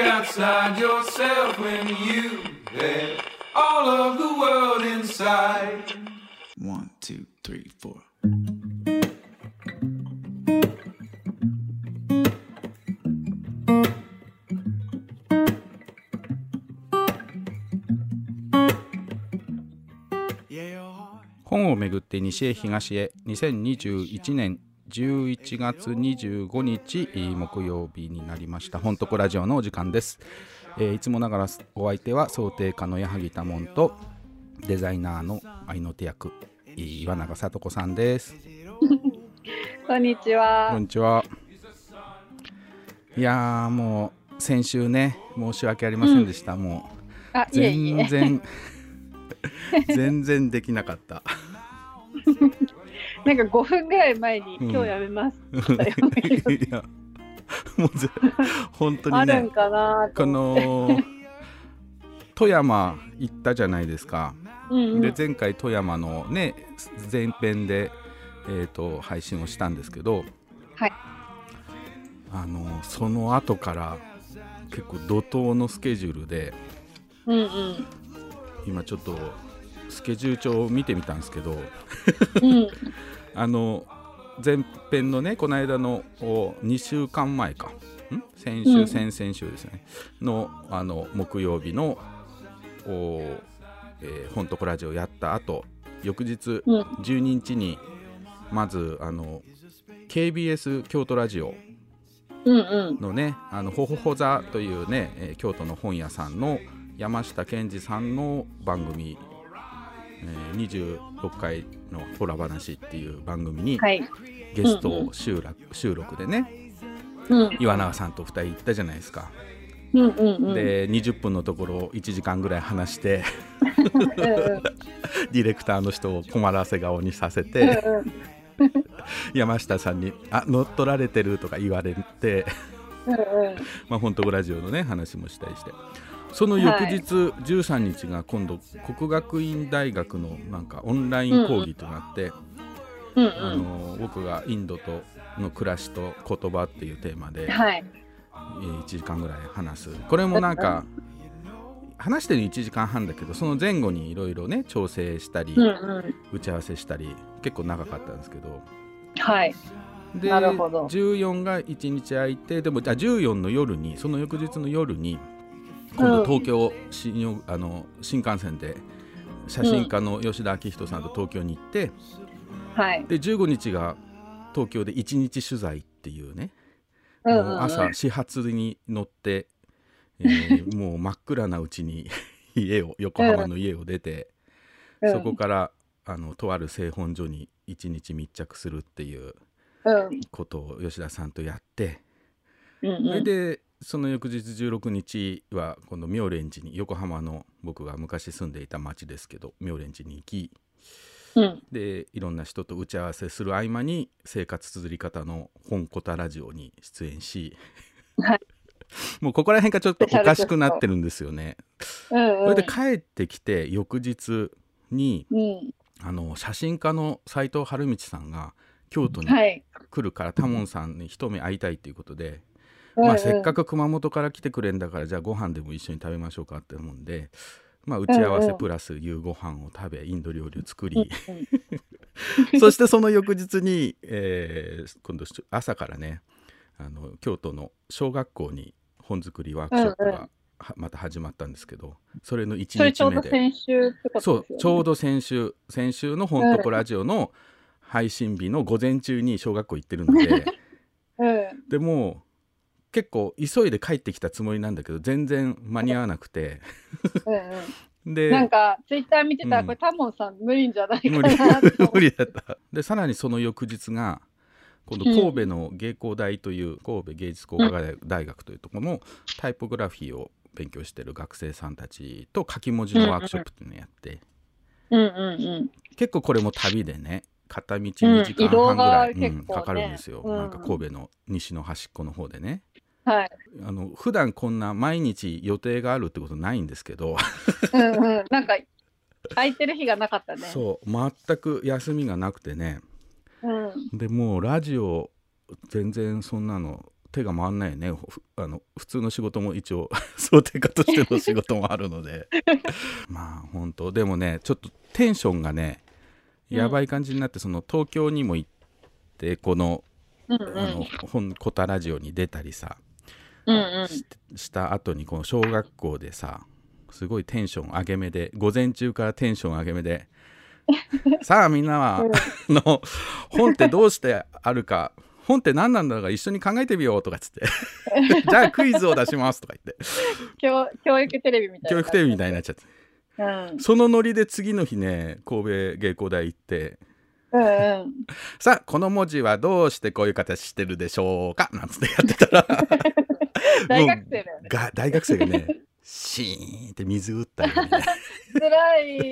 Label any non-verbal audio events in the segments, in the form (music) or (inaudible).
outside yourself when you had all of the world inside? One, two, three, four. 本をめぐって西へ東へ2021年11月25日木曜日になりました。本とこラジオのお時間です、えーいつもながらお相手は想定家の矢作多門とデザイナーの愛の手役岩永聡子さんです。(laughs) こんにちこはん。にちは。いやーもう先週ね申し訳ありませんでした、ういえいえ。全然 (laughs) 全然できなかったなんか5分ぐらい前に、うん今日やめます。(laughs) いやもうぜ本当にねあるんかなとこ。の富山行ったじゃないですか、うんうんで前回富山のね前編で、えー、と配信をしたんですけど、はいあのその後から結構怒涛のスケジュールでうんうん。今ちょっとスケジュール帳を見てみたんですけどうん。(laughs) あの前編のねこの間のお2週間前か。ん？先週、うん。先々週ですね。のあの木曜日のお、えー、本とこラジオやった後翌日うん。12日にまずあの KBS 京都ラジオうんうん。のねあのほほほ座というね、えー京都の本屋さんの山下健二さんの番組、えー26回のホラ話っていう番組にはい。ゲストを収録,、収録でねうん。岩永さんと2人行ったじゃないですか、うんうんうん。で20分のところを1時間ぐらい話して (laughs) ディレクターの人を困らせ顔にさせうんてうん。山下さんに「あ乗っ取られてる」とか言われてまあ、本当ラジオのね話もしたりしてその翌日13日が今度国学院大学のなんかオンライン講義となって、うんあの僕がインドとの暮らしと言葉っていうテーマで、うん。はい。えー1時間ぐらい話すこれもなんか話してる1時間半だけどその前後にいろいろね調整したり、うんうん。打ち合わせしたり結構長かったんですけどはい。でなるほど14が1日空いてでもじゃあ14の夜にその翌日の夜に今度東京新よあの新幹線で写真家の吉田明人さんと東京に行って、はい。で15日が東京で1日取材っていうね、う朝始発に乗って、えー (laughs) もう真っ暗なうちに (laughs) 家を横浜の家を出て、うん。そこからあのとある製本所に1日密着するっていううん。ことを吉田さんとやって、うんそれうん。でその翌日16日は今度妙蓮寺に横浜の僕が昔住んでいた町ですけど妙蓮寺に行きうんでいろんな人と打ち合わせする合間に生活綴り方の本コタラジオに出演し、はい (laughs) もうここら辺がちょっとおかしくなってるんですよね。うんうん。それで帰ってきて翌日にうん。あの写真家の斉藤晴道さんが京都にはい。来るからタモンさんに一目会いたいということで、まあ、せっかく熊本から来てくれんだからじゃあご飯でも一緒に食べましょうかって思うんで、まあ、打ち合わせプラス夕ご飯を食べインド料理を作り、(laughs) そしてその翌日に、えー今度朝からねあの京都の小学校に本作りワークショップがはまた始まったんですけどそれの1それちょうど日目で先週そ。うちょうど先週先週の「本とこラジオ」の配信日の午前中に小学校行ってるので。(laughs) うん。でも結構急いで帰ってきたつもりなんだけど全然間に合わなくて。うんうん。でなんかツイッター見てたら、うん。これタモンさん無理んじゃないか無理な (laughs) 無理だった。でさらにその翌日が今度神戸の芸工大という神戸芸術工科大学というところのタイポグラフィーを勉強してる学生さんたちと書き文字のワークショップっていうのをやって。うんうんうん。結構これも旅でね片道2時間半ぐらい、が結構ね。うんかかるんですよ、うん。なんか神戸の西の端っこの方でねはい。あの普段こんな毎日予定があるってことないんですけどうんうん。なんか空いてる日がなかったね。そう全く休みがなくてねうん。でもうラジオ全然そんなの手が回んないよねふあの普通の仕事も一応想定家としての仕事もあるので (laughs) まあ本当でもねちょっとテンションがねやばい感じになって、その東京にも行ってこのうんあの本コタラジオに出たりさ、うんうんしした後にこの小学校でさすごいテンション上げ目で午前中からテンション上げ目で (laughs) さあみんなは、の本ってどうしてあるか本って何なんだか一緒に考えてみようとかっつって。(laughs) じゃあクイズを出しますとか言って。教教育テレビみたいな。教育テレビみたいになっちゃって。うん。そのノリで次の日ね神戸芸工大行って。うんうん。さあこの文字はどうしてこういう形してるでしょうか？なんつってやってたら (laughs) (laughs) 大学生だよね。が大学生がね (laughs) シーンって水打ったりね。辛い。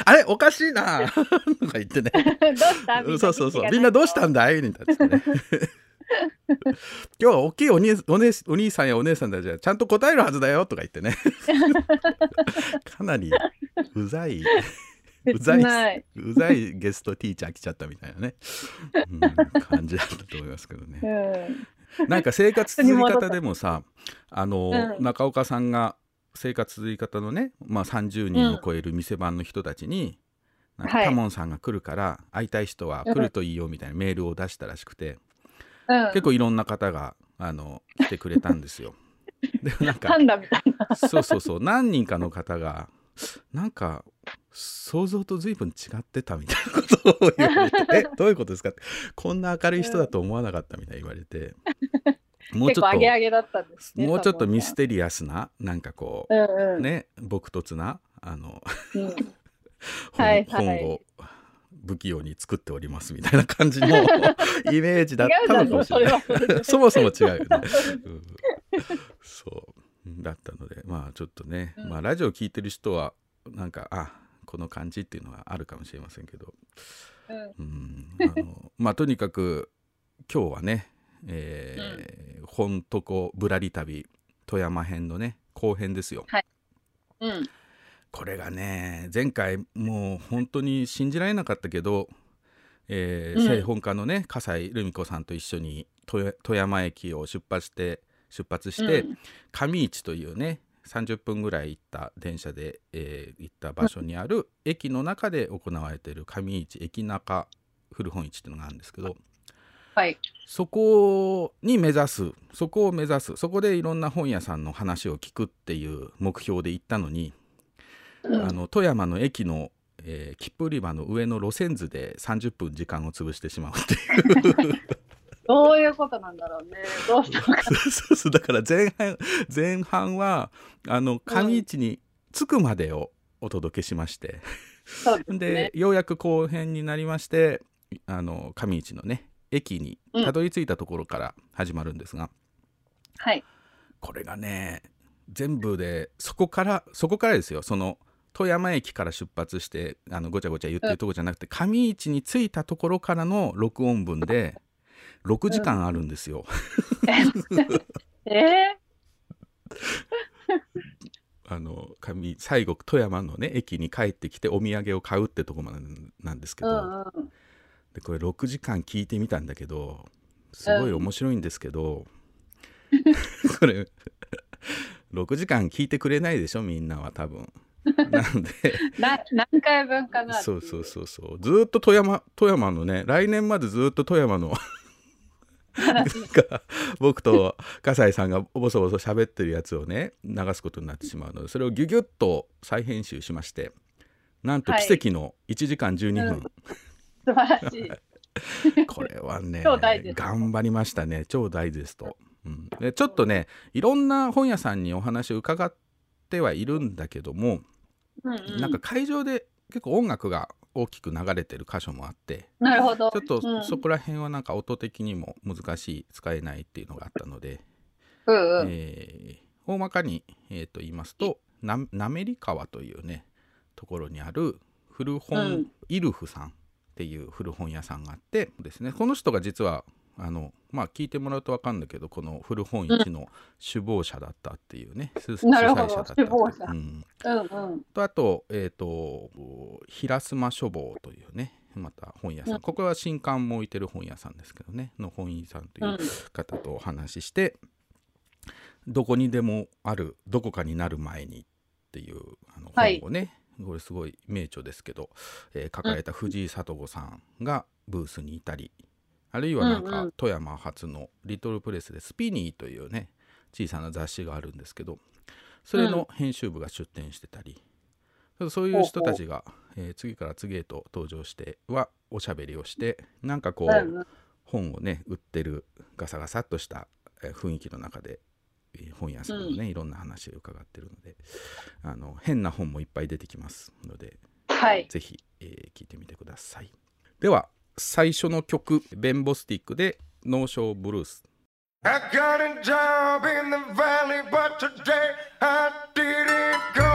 (laughs) あれおかしいなとか言ってね。どうした？そうそうそう。みんなどうしたんだい？みたいな今日は大きいお兄お姉お兄さんやお姉さんたちはちゃんと答えるはずだよとか言ってね。かなりうざい。うざいうざいゲストティーチャー来ちゃったみたいなね、うん、感じだったと思いますけどね。うん。(laughs) なんか生活続き方でもさあの、うん中岡さんが生活続き方のね、まあ、30人を超える店番の人たちに、なんかはいタモンさんが来るから会いたい人は来るといいよみたいなメールを出したらしくて、うん。結構いろんな方があの来てくれたんですよ。でなんか。そうそうそう何人かの方がなんか想像と随分違ってたみたいなことを言われて「(laughs) えどういうことですか?」ってこんな明るい人だと思わなかったみたいに言われて、(laughs) もうちょっとね。もうちょっとミステテリアスななんかこうんううん。ね朴突なあのうん。(laughs) 本,、はいはい。本を不器用に作っておりますみたいな感じのイメージだったのかもしれない。そもそも違うよね、うん。そう。だったのでまあちょっとね、うん。まあラジオ聞いてる人はなんかあこの感じっていうのはあるかもしれませんけど、うん。うん、あのまあとにかく今日はね、えー本とこぶらり旅富山編のね後編ですよ。うん。これがね前回もう本当に信じられなかったけど、えーうん。製本家のね笠井留美子さんと一緒に富富山駅を出発して出発して、うん。上市というね30分ぐらい行った電車で、えー行った場所にある駅の中で行われている上市駅中古本市っていうのがあるんですけどはい。そこに目指すそこを目指すそこでいろんな本屋さんの話を聞くっていう目標で行ったのに、うんあの富山の駅の、えー切符売り場の上の路線図で30分時間を潰してしまうっていう (laughs) どういうことなんだろうね。どうしたのか。(laughs) そうそうだから前半前半はあの上市に着くまでをお届けしまして、そうですでね。ようやく後編になりましてあの上市のね駅にたどり着いたところから始まるんですが、はい。これがね全部でそこからそこからですよその富山駅から出発してあのごちゃごちゃ言ってるとこじゃなくて、上市に着いたところからの録音分で6時間あるんですよ。え (laughs) あの上最後富山のね駅に帰ってきてお土産を買うってとこまでなんですけー、うど、んうん。でこれ6時間聞いてみたんだけどすごい面白いんですけど、(laughs) これ6時間聞いてくれないでしょみんなは多分。なんで (laughs) な何回分かなそうそうそうそうずーっと富山富山のね来年までずーっと富山の僕と笠井さんがボソボソ喋ってるやつをね流すことになってしまうのでそれをギュギュッと再編集しましてなんとはい。奇跡の1時間12分、素晴らしい。(laughs) これはね頑張りましたね。超ダイジェスト、うん、でちょっとねいろんな本屋さんにお話を伺ってはいるんだけども、うんうん、なんか会場で結構音楽が大きく流れてる箇所もあってなるほど。ちょっとうん、そこら辺はなんか音的にも難しい使えないっていうのがあったので、うんうん。えー大まかに、えーと言いますとな滑川というねところにある古本、うんイルフさんっていう古本屋さんがあってですねこの人が実はあのまあ聞いてもらうと分かるんだけどこの古本市の首謀者だったっていうね、(laughs) 主主なるほど催者だったっていう。ん。うんうん。とあと,、えー、と平須磨書房というねまた本屋さん、うん。ここは新刊も置いてる本屋さんですけどねの本屋さんといううん。方とお話しして、どこにでもあるどこかになる前にっていうあのはい。本をね、これすごい名著ですけど、えー抱えた藤井聡子さんがブースにいたり、あるいはなんうん。うんか富山発のリトルプレスでスピニーというね小さな雑誌があるんですけどそれの編集部が出展してたり、そういう人たちが、えー次から次へと登場してはおしゃべりをしてなんかこう、うんうん。本をね売ってるガサガサっとしたえー雰囲気の中でえー本屋さんのね、いろんな話を伺ってるのであの変な本もいっぱい出てきますのではい。ぜひ、えー聞いてみてください。では最初の曲ベンボスティックで「ノーショーブルース」I got a job in the valley, but today I didn't go.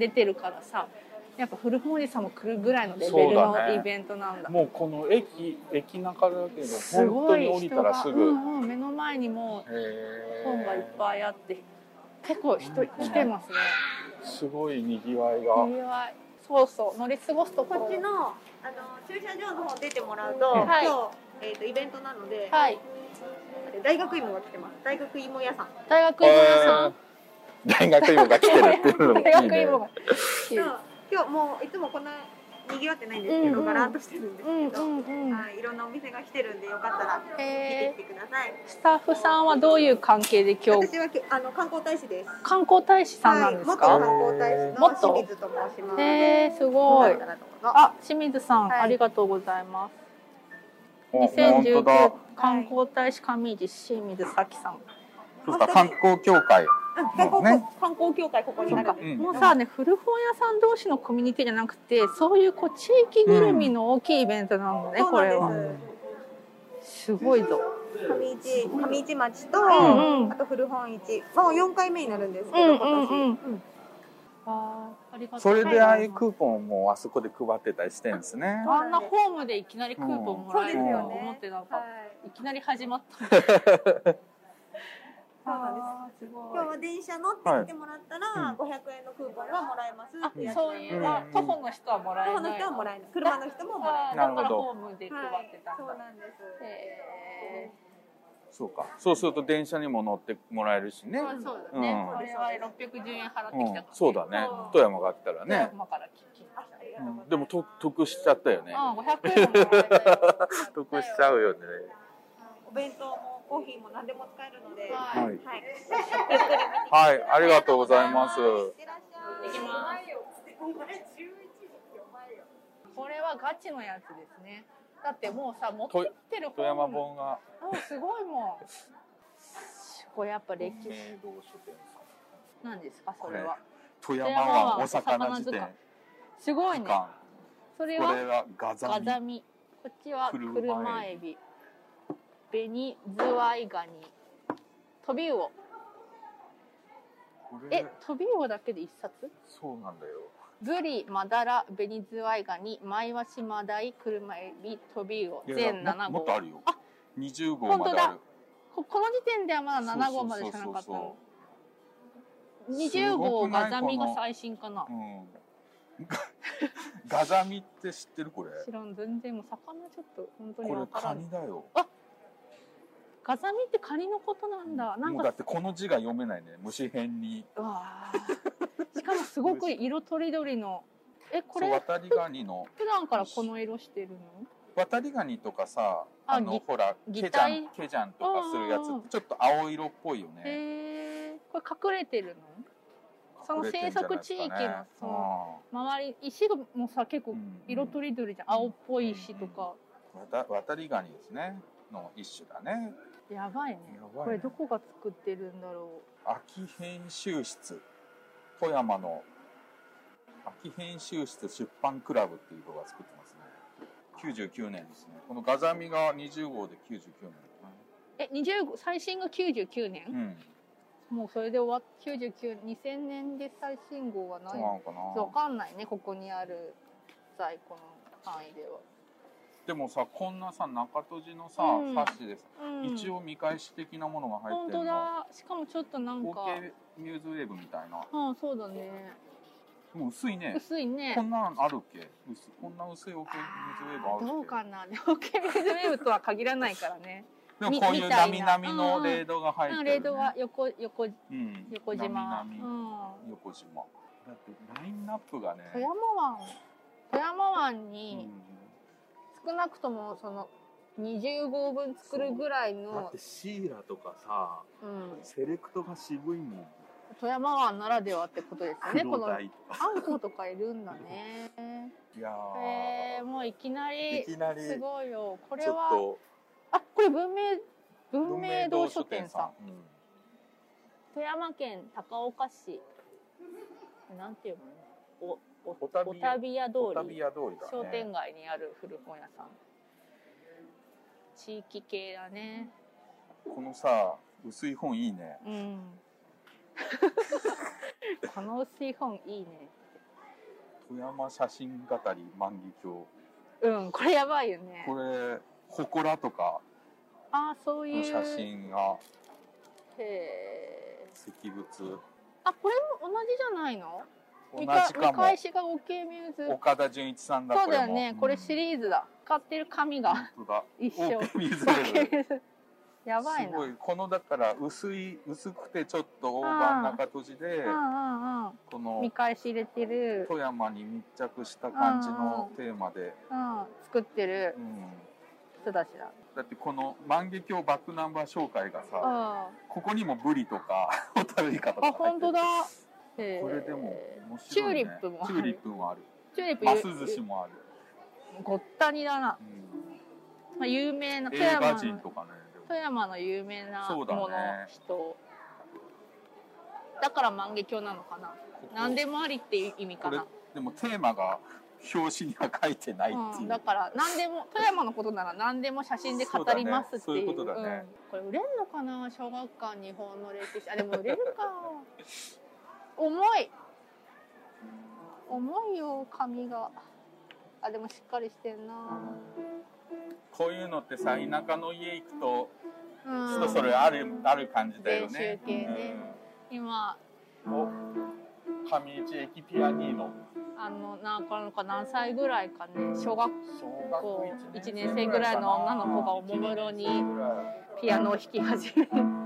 出てるからさやっぱ古本おじさんも来るぐらいのレベルのイベントなんだ。もうこの駅駅中だけどす本ごい。当に降りたらすぐ、うんうん、目の前にも本がいっぱいあって結構人来てますね。すごい賑わいが、にぎわい。そうそう。乗り過ごすとこっちのあの駐車場の方出てもらうと、はい。今日、えー、とイベントなので、はい。大学芋が来てます。大学芋屋さん。大学芋屋さん大学芋が来てるっていうのもいいね。大学芋がそう今日もういつもこの賑わってないんですけど、うんうん。ガランとしてるんですうんけど、うんうんはい、いろんなお店が来てるんでよかったら。見てへきてください。スタッフさんはどういう関係で今日？私はあの観光大使です。観光大使さんなんですはい、元観か、光大使のもっと？清水と申します。へえすごい。あ清水さん、はい。ありがとうございます。お本当だ。2019観光大使上地清水咲さん。そうか観光協会。うん観光、ね。観光協会ここになるもうさね古本屋さん同士のコミュニティじゃなくてそういうこう地域ぐるみの大きいイベントなのね、これは。す。すごいぞ。上市上市町と、んうん。あと古本市、もう4回目になるんですけど、うんうん今年。それでああいうあクーポンもあそこで配ってたりしてんですね。あんなホームでいきなりクーポンもらえると思ってなんか、はい。いきなり始まった (laughs) 今日は電車乗って来てもらったら、はい。500円のクーポンがもらえますってやあつそういう、うんあ徒歩の人はもらえ徒歩ないの人はもらえない。車の人ももらえない。だからホームで配ってたんだ、そうなんで。す。へそうか。そうすると電車にも乗ってもらえるしね。そうだね、うん。これは610円払ってうんきたから、そうだね。うん。富山が来たらね。富山からうん。でもと得しちゃったよね。あ500円 (laughs) 得しちゃうよね。お弁当もコーヒーも何でも使えるので、ははい。はい。はいありがとうございます。いってらっしゃい。行きますこれはガチのやつですね。だってもうさ持ってきてる富山本本が。うんすごいもんこれやっぱ歴史なん。ですかそれは？富山湾お魚辞典すごいね。それはこれはガザミ。ガザミ。こっちは車車エビ紅ズワイガニ。トビウオ。これ。えトビウオだけで一冊？そうなんだよ。ブリマダラ紅ズワイガニマイワシマダイ車エビトビウオ。全7号。ももっとあるよ。あ20号まである。ここの時点ではまだ7号までしかなかったの。そう20号ガザミが最新かな。うん。(laughs) ガザミって知ってる？これ。知らん。全然もう魚ちょっと本当にこれわからん。カニだよガザミってカニのことなんだ。なんかだってこの字が読めないね。虫編に。うわー。しかもすごく色とりどりの。えこれ渡りガニの普段からこの色してるの？渡りガニとかさああのぎほら擬ケジャ態ンケジャンとかするやつちょっと青色っぽいよね。へえこれ隠れてるの？その生息地域のその周り石がもうさ結構色とりどりじゃん。青っぽい石とか。渡渡りガニですね。の一種だねやばいね。ね。これどこが作ってるんだろ秋編集室。富山の。秋編集室出版クラブっていうのが作ってますね。99年ですね。このガザミが20号で99年ですねうえ20最新が99年、うん。もうそれで終わっ99 2000年で最新号はないなのかかんないねここにある在庫の範囲では、でもさこんなさ中戸寺のさ、うん。冊子でさ、うん、一応見返し的なものが入ってる当だ。しかもちょっとなんか。OK ミューズウェーブみたいな。ああそうだね。でも薄いね。薄いね。こんなんあるっけ？薄こんな薄い OK ミューズウェーブあるっけ？どうかな。でも OK 水ウェーブとは限らないからね。でもこういうみみたいな。なみなみのレードが入ってる、ね。レードは横横うん、横島。なみなみ。うん。横島。だってラインナップがね。富山湾。富山湾うにん少なくともその20号分作るぐらいだのってシーラとかさうん、セレクトが渋いもん。富山湾ならではってことですよね。こ黒のあんことかいるんだね。(laughs) いやえー、もういきなりすごいよ。これはとあこれ文明文明堂書店さん。ん、富山県高岡市。なんていうの？おおおたび屋通り。商店街にある古本屋さん。地域系だね。このさ薄い本いいね。うん。(laughs) この薄い本いいね。富山写真語り万華鏡。うんこれやばいよね。これ祠とか。あそういう。の写真が。へえ石仏。あこれも同じじゃないの？かじかも。見返しが OK ミューズ。岡田准一さんだそうだよね。これリシリーズだ。使ってる紙が。一緒 OK 水 OK ミューズやばいな。すごい。このだから薄い薄くてちょっと大判中閉じでうんうんうんこの見返し入れてる、富山に密着した感じのテーマで、うん、作ってるうん、人たちだ。だってこの万華鏡バックナンバー紹介がさあここにもブリとかホタルイカとかあ本当だこれでも面チ白い、ね、ューリップも。あるチューリップもある。チューリップマス寿司もある、ごったにだな、うん、まあ、有名な富映山画人とかね富山の有名なもの、人。だから万華鏡なのかな。何でもありっていう意味かな、でもテーマが表紙には書いてないっていう、うん、だから何でも富山のことなら何でも写真で語りますっていう。ことだね。ん。これ売れんのかな？小学館日本の歴史。あでも売れるか (laughs) 重い。重いよ紙が。あでもしっかりしてんな。こういうのってさ田舎の家行くとうん。人それあるある感じだよね。ね。今うん。お上市駅ピアニーノ。あのなんかなんか何歳ぐらいかね。小学校一1年生ぐらいの女の子がおもむろにピアノを弾き始める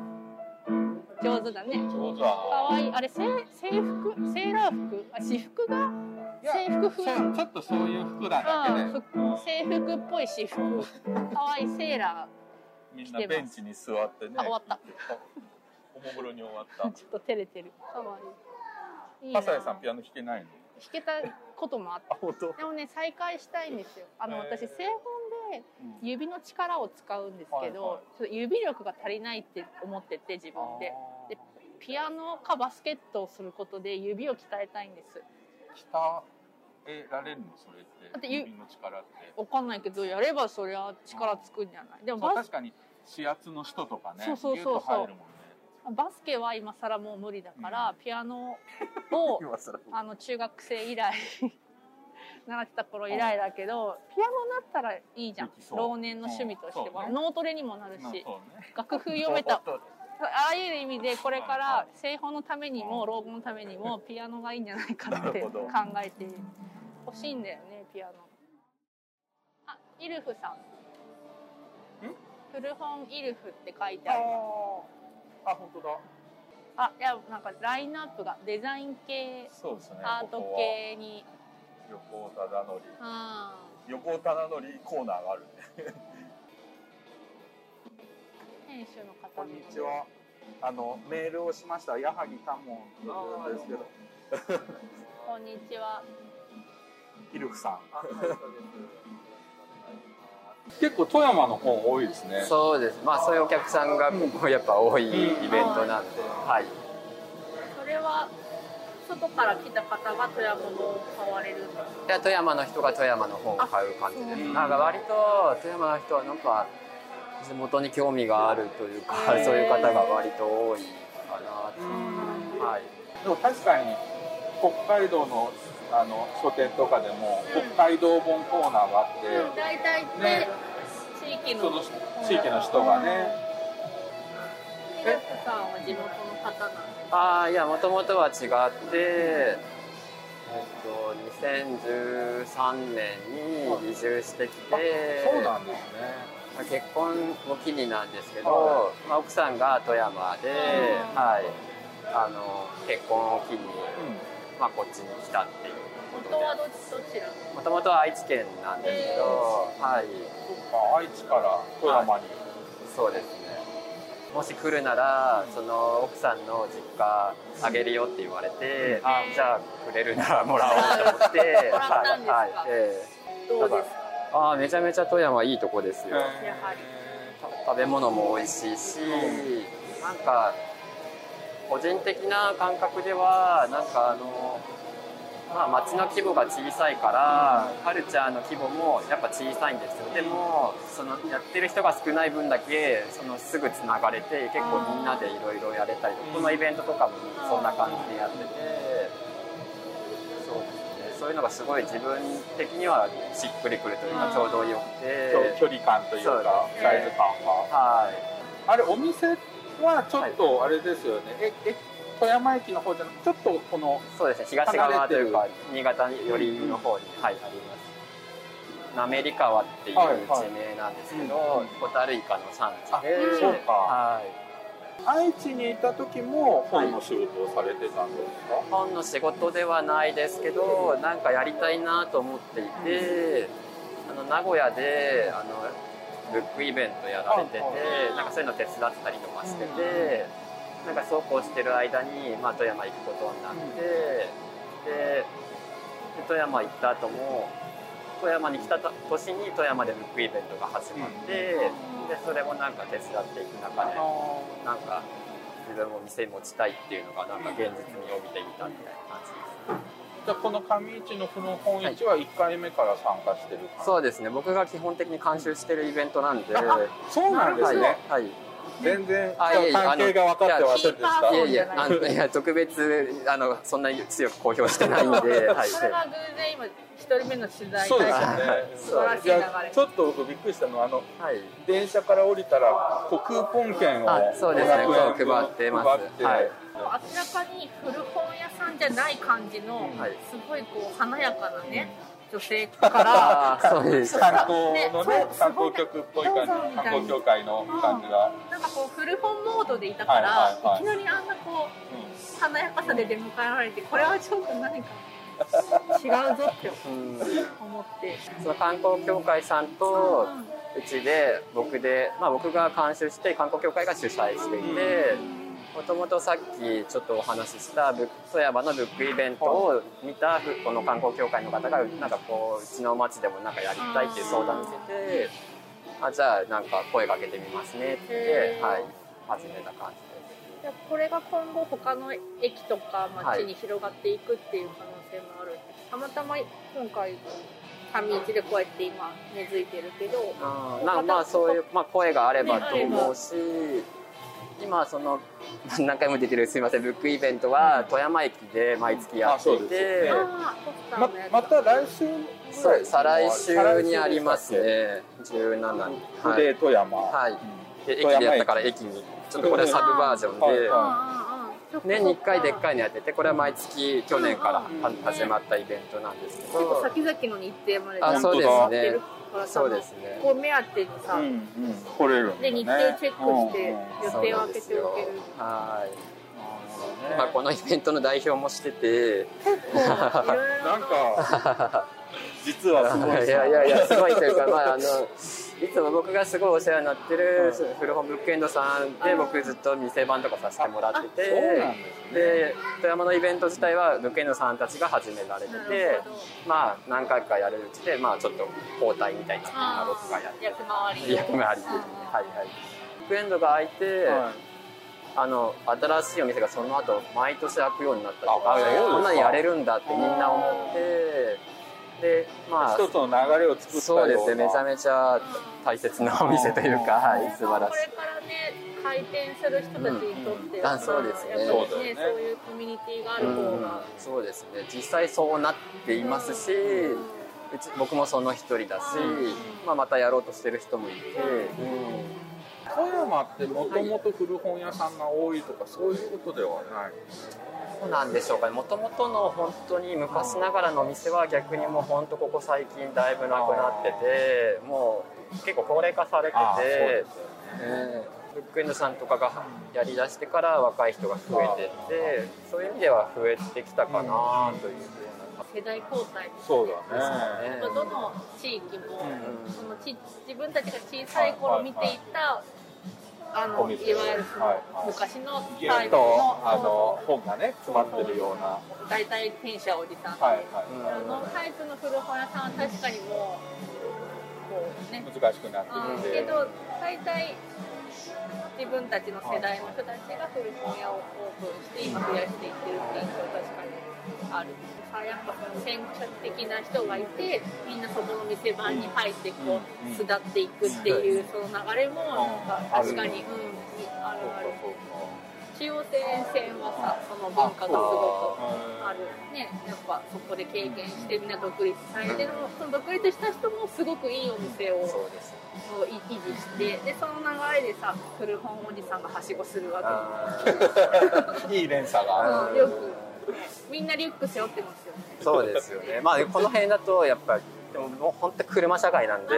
上手だね。上手かだ。わいい。あれ制制服？セーラー服？あ私服が？制服風？ちょっとそういう服なだけで、制服っぽい私服。かわいいセーラみんなベンチに座ってね。あ終わった。おもむろに終わっー (laughs) ちょっと照れてる。かわい。い笠井さんピアノ弾けないの？弾けたこともあった。でもね再開したいんですよ。あの私製本で指の力を使うんですけど、指力が足りないって思ってて自分で。でピアノかバスケットをすることで指を鍛えたいんです。鍛えられるの？それって？だってゆ指の力って？わかんないけどやればそりゃ力つくんじゃない？でも確かに指圧の人とかねそうそうそうそう。ギュッと入るもんね。バスケは今更もう無理だから、ピアノを (laughs) 今更あの中学生以来 (laughs) 習ってた頃以来だけどピアノだったらいいじゃん。できそう。老年の趣味としては、うん。そうね。脳トレにもなるし、まあそうね。楽譜読めた。(laughs) そうああいう意味でこれから製本のためにも老後のためにも (laughs) ピアノがいいんじゃないかって考えて欲しいんだよねピアノ。あイルフさん。古本イルフって書いてある。ああ本当だ。あいやなんかラインナップがデザイン系そうですね。アートここは系に横尾忠則。うん。横尾忠則コーナーがあるんで店主の方こんにちは。あのメールをしました。矢作多門というんですけど。こんにちは。イルフさん。(laughs) 結構富山の本多いですね。そうです。まあそういうお客さんがここやっぱ多いイベントなんで、はい。それは外から来た方が富山のを買われるんですかで富山の人が富山の本を買う感じです。なんか割と富山の人はなんか地元に興味があるというか、そういう方が割と多いかなと。はい。でも確かに北海道のあの書店とかでも北海道本コーナーがあって、大体ねね地域の。その地域の人がね。ああいやもともとは違って、えっと2013年に移住してきて。そうなんですね。まあ結婚を機になんですけど、まあ、奥さんが富山で、はい、あの結婚を機に、まあ、こっちに来たっていうことで。本当はどどちらもともとは愛知県なんですけど、はい、そっか愛知から富山に、そうですね。もし来るならその奥さんの実家あげるよって言われて、あじゃあくれるならもらおうと思って。(laughs) もらったんですか？はい。はい。ええ。どうですか？ああめちゃめちゃ富山いいとこですよ、食べ物も美味しいし、なんか個人的な感覚ではなんかあの、まあ、街の規模が小さいからカルチャーの規模もやっぱ小さいんですよ。でもそのやってる人が少ない分だけそのすぐつながれて結構みんなでいろいろやれたりとかこのイベントとかもそんな感じでやっててそうそういうのがすごい自分的にはしっくりくるというかちょうどよくて。距離感というかサイズ感が。はい。あれお店はちょっとあれですよね、ええ富山駅の方じゃなくちょっとこのそうですね。東側というか新潟寄りの方に、はいあります。滑川っていう地名なんですけど、ホタルイカの産地で、あそうか。はい、愛知にいた時も本の仕事をされてたんですか、本の仕事ではないですけどなんかやりたいなと思っていて、あの名古屋であのブックイベントやられてて、なんかそういうの手伝ったりとかしてて、なんかそうこうしてる間に、まあ、富山行くことになって、でで富山行った後も富山に来た年に富山でブックイベントが始まって、でそれもなんか手伝っていく中でなんか自分も店持ちたいっていうのがなんか現実味を帯びてみたみたいな感じです。じゃあこの上市の古本市は1回目から参加してる感じ？そうですね。僕が基本的に監修してるイベントなんで。そうなんですね、はい、はい全然関係が分かってませんでしたいやいやあのいや特別あのそんなに強く公表してないんで、(laughs) はい、それが偶然今一人目の取材そうですね。素晴らしいちょっと僕びっくりしたのはあのはい、電車から降りたらこうクーポン券をあそうですね。500円分配ってます。配って。はい。明らかに古本屋さんじゃない感じの、はい。すごいこう華やかなね、女性からそうです。観光のねね観光局っぽい感じ観光協会の感じが、なんかこう古本モードでいたから、はいはいはい。いきなりあんなこう華やかさで出迎えられてこれはちょっと何か違うぞってうん思って。その観光協会さんとうちで僕で、まあ、僕が監修して観光協会が主催していてもともとさっきちょっとお話しした富山のブックイベントを見たこの観光協会の方がなんかこううちの町でもなんかやりたいっていう相談を受けてあじゃあなんか声かけてみますねってはい、始めた感じです。これが今後他の駅とか町に広がっていくっていう可能性もある、たまたま今回上市でこうやって今根付いてるけどあまあそういう、まあ、声があればと思うし、今その (laughs) 何回も出てるすみませんブックイベントは富山駅で毎月やっていて、よねあーポスターままた来週そう再来週にありますね。17にはい、で富山。はい、で駅でやったから駅。に。ちょっとこれはサブバージョンで、年に1回でっかいのやっててこれは毎月去年から始まったイベントなんですけ結構ど先々の日程まであそうですやってる。ねからさそうですね。こう目当てにさ、うんうん。来れるんだね。で日程チェックして予定を空けておける。はい、まあ、このイベントの代表もしてて。結構なんか (laughs) 実はすごいいやいやいやすごいというかまああのいつも僕がすごいお世話になってる古本ブックエンドさんで僕ずっと店番とかさせてもらっててで富山のイベント自体はブックエンドさんたちが始められてなてまあ何回かやるうちでまあちょっと交代みたいなあ僕がやって。役回り。役回り。的にはいはい。ブックエンドが開いて、あの新しいお店がその後毎年開くようになったりとかこんなにやれるんだってみんな思ってでまあ一つの流れを作ったそうですねめちゃめちゃ大切なお店というか、はい、素晴らしい。これからね開店する人たちにとっては、うん。あそうですね。やっぱりねそうだよね。そういうコミュニティがある方が、そうですね。実際そうなっていますしうち僕もその一人だし、まあ、またやろうとしてる人もいて、富山ってもともと古本屋さんが多いとかそういうことではないそうなんでしょうかね。もともとの本当に昔ながらのお店は逆にもう本当ここ最近だいぶなくなっててもう結構高齢化されててすよね。えーブックエンドさんとかがやりだしてから若い人が増えてってそういう意味では増えてきたかなという。ような世代交代。そうだね。ね。どの地域も、うん。そのち自分たちが小さい頃見ていた、あのいわゆるはい。はい。昔の。ギュッとあの本がね詰まってるような。大体天使おじさん、はいはい。あのタイプの古本屋さんは確かにもうこうね。難しくなってうんきてけど大体自分たちの世代の人たちが古本屋をオープンして今増やしていってるっていう印象は確かにあるさやっぱその先駆的な人がいてみんなそこの店番に入ってこう巣立っていくっていうその流れもなんか確かにうんある。ある中央線線はさその文化がすごくある。ねやっぱそこで経験してみんな独立されてる。のその独立した人もすごくいいお店をそう維持してでその流れでさ古本おじさんがはしごするわあ (laughs) いい連鎖がけ、うん、よくみんなリュック背負ってますよね。そうですよね。まあこの辺だとやっぱでももう本当車社会なんで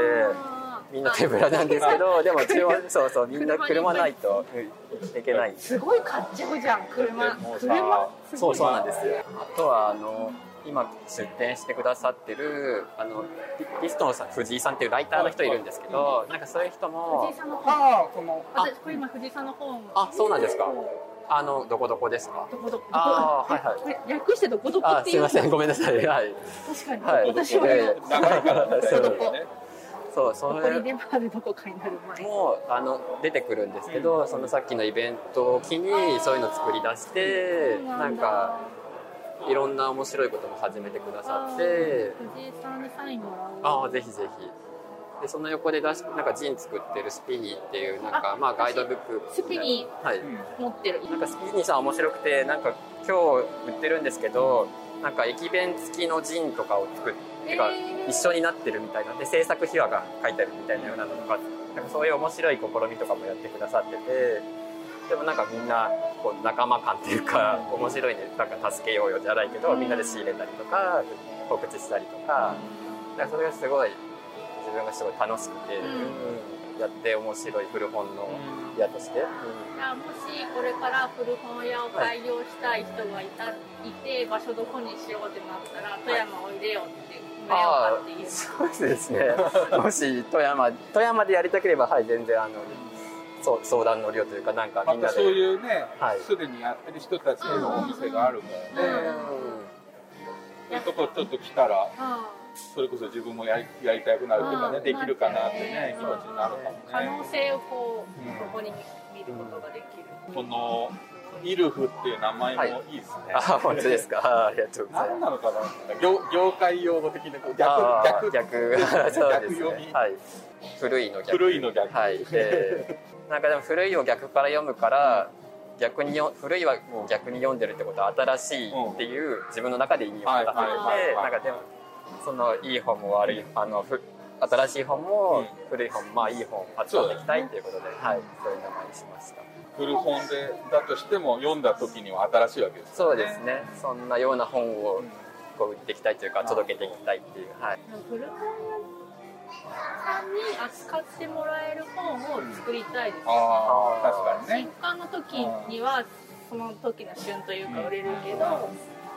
みんな手ぶらなんですけどでも一応そうそうみんな車ないとうん生きていけない。すごい買っちゃうじゃん車。車すごい。そうそうなんですよ。あとはあの今出展してくださってるあのリリストのさん藤井さんっていうライターの人いるんですけどなんかそういう人も藤井さんの本。ああこの私これ今藤井さんの本あそうなんですかあのどこどこですか？どこどこ？あーはいはい。これ略してどこどこあっていうすいません。ごめんなさい。はい。確かに、はい。私もね。そうどこ。ねそうそここにれ出回るどこかになる前。もあの出てくるんですけど、そのさっきのイベントを機にそういうのを作り出してなんかいろんな面白いことも始めてくださって。藤井さんにサインもらおう。ああぜひぜひでその横で出しなんかジン作ってるスピニーっていうなんかあまあガイドブックスピニはい。持ってる。なんかスピニーさん面白くてなんか今日売ってるんですけどなんか駅弁付きのジンとかを作って、てかえー。一緒になってるみたいな。で制作秘話が書いてあるみたいなようなのとかなんかそういう面白い試みとかもやってくださっててでもなんかみんなこう仲間感っていうか面白いね。なんか助けようよじゃないけどみんなで仕入れたりとか告知したりとかなんかそれがすごい自分がすごい楽しくて、うん。うんやって面白い古本の屋として、じゃあもしこれから古本屋を開業したい人がいた、い、て場所どこにしようってなったら富山おいでよって埋めようかっていうそうですね。(laughs) もし富山富山でやりたければはい全然あのそう相談乗りよというかなんかみんなで。またそういうねはい。すでにやってる人たちのお店があるからね。そういうとこちょっと来たら。あそれこそ自分もやりやりたくなるっていうかねうんできるかなってね気持ちになるか可もね。能性をこう、うんここに見ることができる、このイルフっていう名前もいいですね、あ本当ですか？あありがとうございます。何なのかな？業業界用語的なこうあ逆ー逆。逆。(laughs) 逆読み、ねはい。古いの逆。古いの逆。はい。で (laughs) なんかでも古いを逆から読むから逆によ古いはもう逆に読んでるってことは新しいっていう自分の中で意味を出していてはいはいはいはい。なんかでもそのいい本も悪いあのふ新しい本もうん。古い本もまあいい本集めていきたいっていうことで、はいそういう名前にしました。古本でだとしても読んだ時には新しいわけですそうですね。そんなような本をうん。こう売っていきたいというか届けていきたいっていうはい。古本屋さんに扱ってもらえる本を作りたいです、ああ確かに新ね刊の時にはその時の旬というか売れるけど、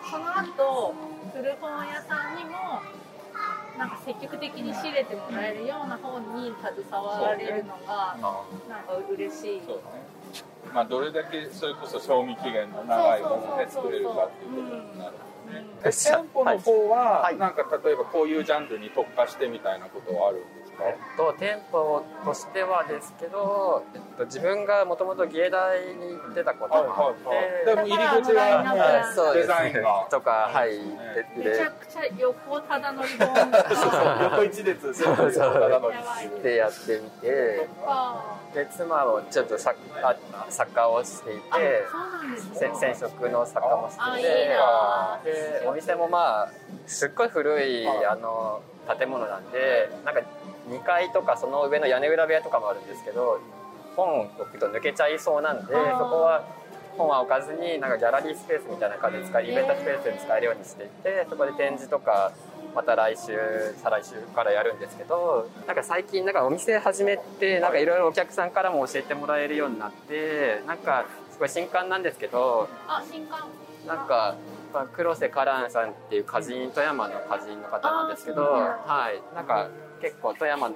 その後古本屋さんにもなんか積極的に仕入れてもらえるような本に携わられるのがなんか嬉しい。そうね。まあどれだけそれこそ賞味期限の長いもので作れるかっていうことになるね。で店舗の方は、はいなんか例えばこういうジャンルに特化してみたいなことはあるんですかえっと、店舗としてはですけど、えっと、自分がもともと芸大に行ってたこともあって、でも入り口はもうデそうですね。ザインが。とか、はい、めでちゃくちゃ横ただ乗り本横一列そうそう。でやってみて。で妻もちょっと作あ作家をしていてそうなんですせね染色の作家もしてあいいてな。でお店もまあすっごい古いあの建物なんでなんか2階とかその上の屋根裏部屋とかもあるんですけど本を置くと抜けちゃいそうなんでそこは本は置かずになんかギャラリースペースみたいな感じで使いイベントスペースに使えるようにしていてそこで展示とかまた来週再来週からやるんですけどなんか最近なんかお店始めてなんかいろいろお客さんからも教えてもらえるようになってなんかすごい新刊なんですけどあ新刊。なんか、まあ、黒瀬カランさんっていう歌人富山の歌人の方なんですけど、はい、なんか結構富山の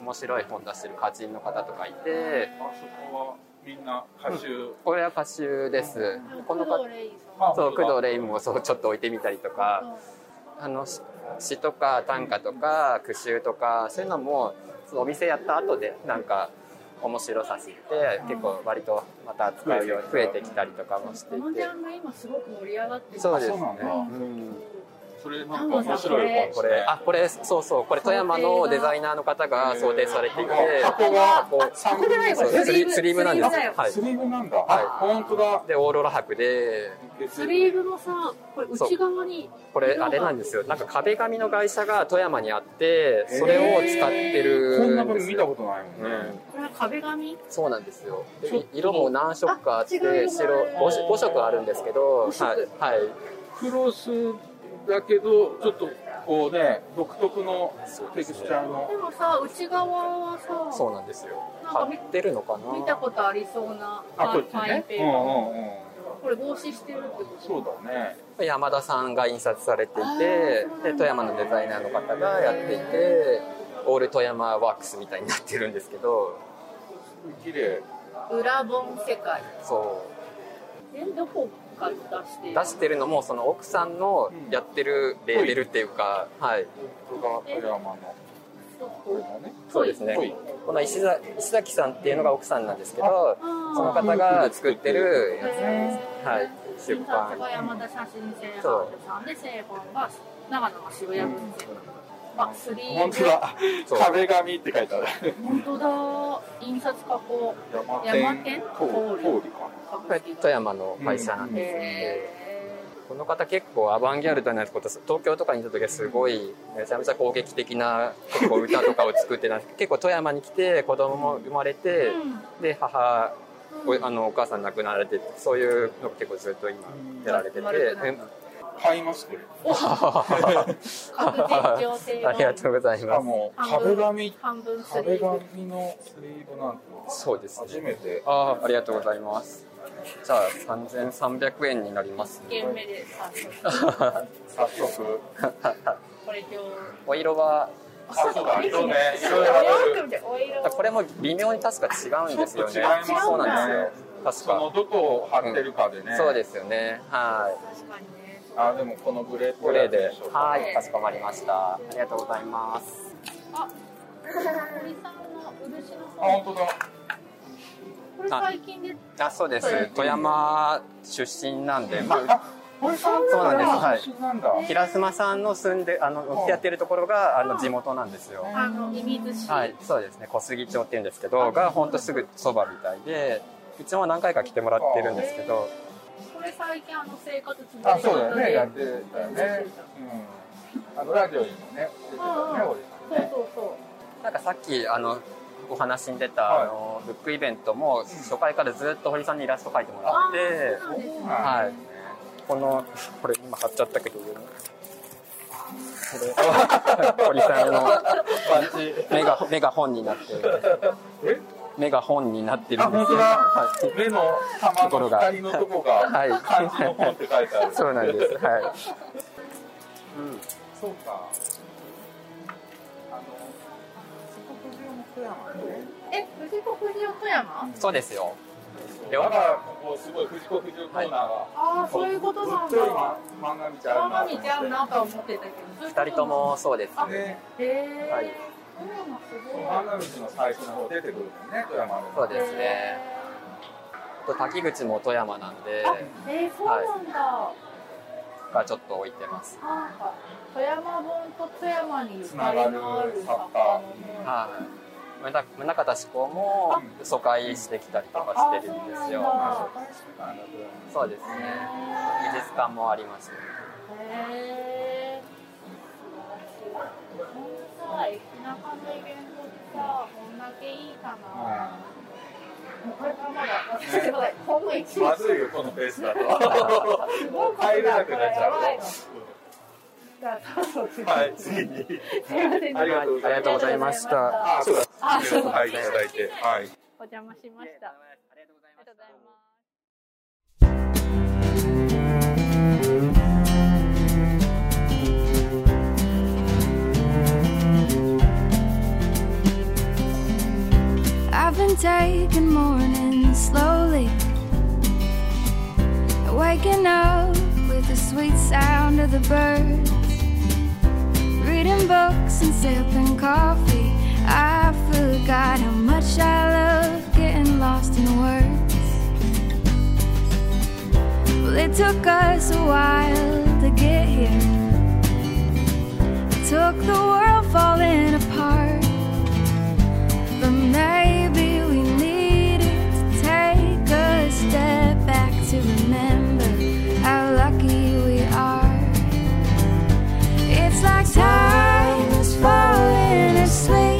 面白い本出してる歌人の方とかいて、あそこはみんな歌集、これは歌集です。この方工藤レイさん。あそう工藤レインもそうちょっと置いてみたりとか、あのし詩とか短歌とか句集とかそういうのもお店やった後でなんか面白さ知って結構割とまた使うように増えてきたりとかもしていて。このジャンル今すごく盛り上がってるそうですね。うんそれなんか面白いこれ。あこれそうそうこれ富山のデザイナーの方が想定されていて。箱がこう箱じゃないこれスリスリーブなんです。はい。スリーブなんだ、はい。あ本当だ。でオーロラ箔で。スリーブのさこれ内側にこれあれなんですよ。なんか壁紙の会社が富山にあってそれを使ってるこんな見たことないもんね、うん。これは壁紙？そうなんですよ。色も何色かあって白色がある。5, 色あるんですけどはい、はい、クロスだけどちょっとこうね独特のテクスチャーの。でもさ内側はさそうなんですよ。なんか見貼ってるのかな？見たことありそうなあこっちファインねうんうんうん。これ合紙してるってこと？そうだね。山田さんが印刷されていてで富山のデザイナーの方がやっていてオール富山ワークスみたいになってるんですけど。綺麗。裏本世界。そえどこ？か出してう出してるのもその奥さんのやってるレーベルっていうか、はい。ここが富山のそうですね。この石崎さんっていうのが奥さんなんですけどその方が作ってるやつです。はい。出印版山田写真製版さんで製本が長野の渋谷あスリー。本当だ。壁紙って書いてある。本当だ。印刷加工。山か。富山の会社なんですけど、えこの方結構アバンギャルドなこと東京とかにいた時はすごいめちゃめちゃ攻撃的な結構歌とかを作ってたんです。(laughs) 結構富山に来て子供も生まれて、で母おあのお母さん亡くなられてそういうの結構ずっと今やられてて、うん買いますこれ。(laughs) ありがとうございます。も壁紙壁紙のスリーブなんてそうです初めて。ああありがとうございます。じゃあ3300円になります1軒目であ早速。(laughs) これ今日。お色は？あそうだ色ね。色選べるお色これも微妙に確か違うんですよね。ちょっと違いますね。そうなんですよ。確そのかどこを貼ってるかでね。そうですよね。はい。確かにねあでもこのグレーっぽこれで。はい、かしこまりました。ありがとうございます。あ堀さんの漆のあ本当だ。これ最近であ、そうです。富山出身なんで、まあ、そうなんです。はい。出身なんだ。平妻さんの住んで、あの、やってるところが、あの、地元なんですよ。あの射水市、はい、そうですね。小杉町っていうんですけど、が、ほんとすぐそばみたいで、うちも何回か来てもらってるんですけど、これ最近あの生活続あそうだよね。やっでてたよね。うん。あのラジオにもね出てたよねうん俺そうそうそう。なんかさっき、あの、お話に出た、はい。あの、ブックイベントも、初回からずっと堀さんにイラスト描いてもらあって、ね。はい。この、これ今貼っちゃったけど、これ、(laughs) 堀さんの目が、目が本になってる。え？目が本になってるあんです。はい。目の玉の光のとこが。はい。漢字の本って書い。てあるそうなんです。はい。うん。そうか。あの四国中も富山ね。え藤子不二雄富山？そうですよ。だからここすごい藤子不二雄コーナーが。ああそういうことなんだ。今漫画見ちゃうな。とは思ってたけど。二人ともそうです。あねへえはい富山すごい漫画道の最初の方出てくるもんね富山のそうですね。と滝口も富山なんで、えー、そうなんだ、がちょっと置いてます。富山本と富山にゆつかりるのある作作家家はい。宗宗像志功も疎開してきたりとかしてるんですよ。あそうですね。美術館もあります。へえこんなさ駅中のイベントでさこんだけいいかな、これからまだすい。ませんほんの一日まずいよこのペースだと。もう帰れなくなっちゃうじゃあそろそろ次はい次。にすいません。ありがとうございますありがとうございました。あそうだ。あそうだ。はいいただいて。はい。お邪魔しました Been taking mornings slowly, waking up with the sweet sound of the birds, reading books and sipping coffee. I forgot how much I love getting lost in words. Well, it took us a while to get here. It took the world falling apart. Maybe we to take a step back to remember how lucky we are. It's like time is falling asleep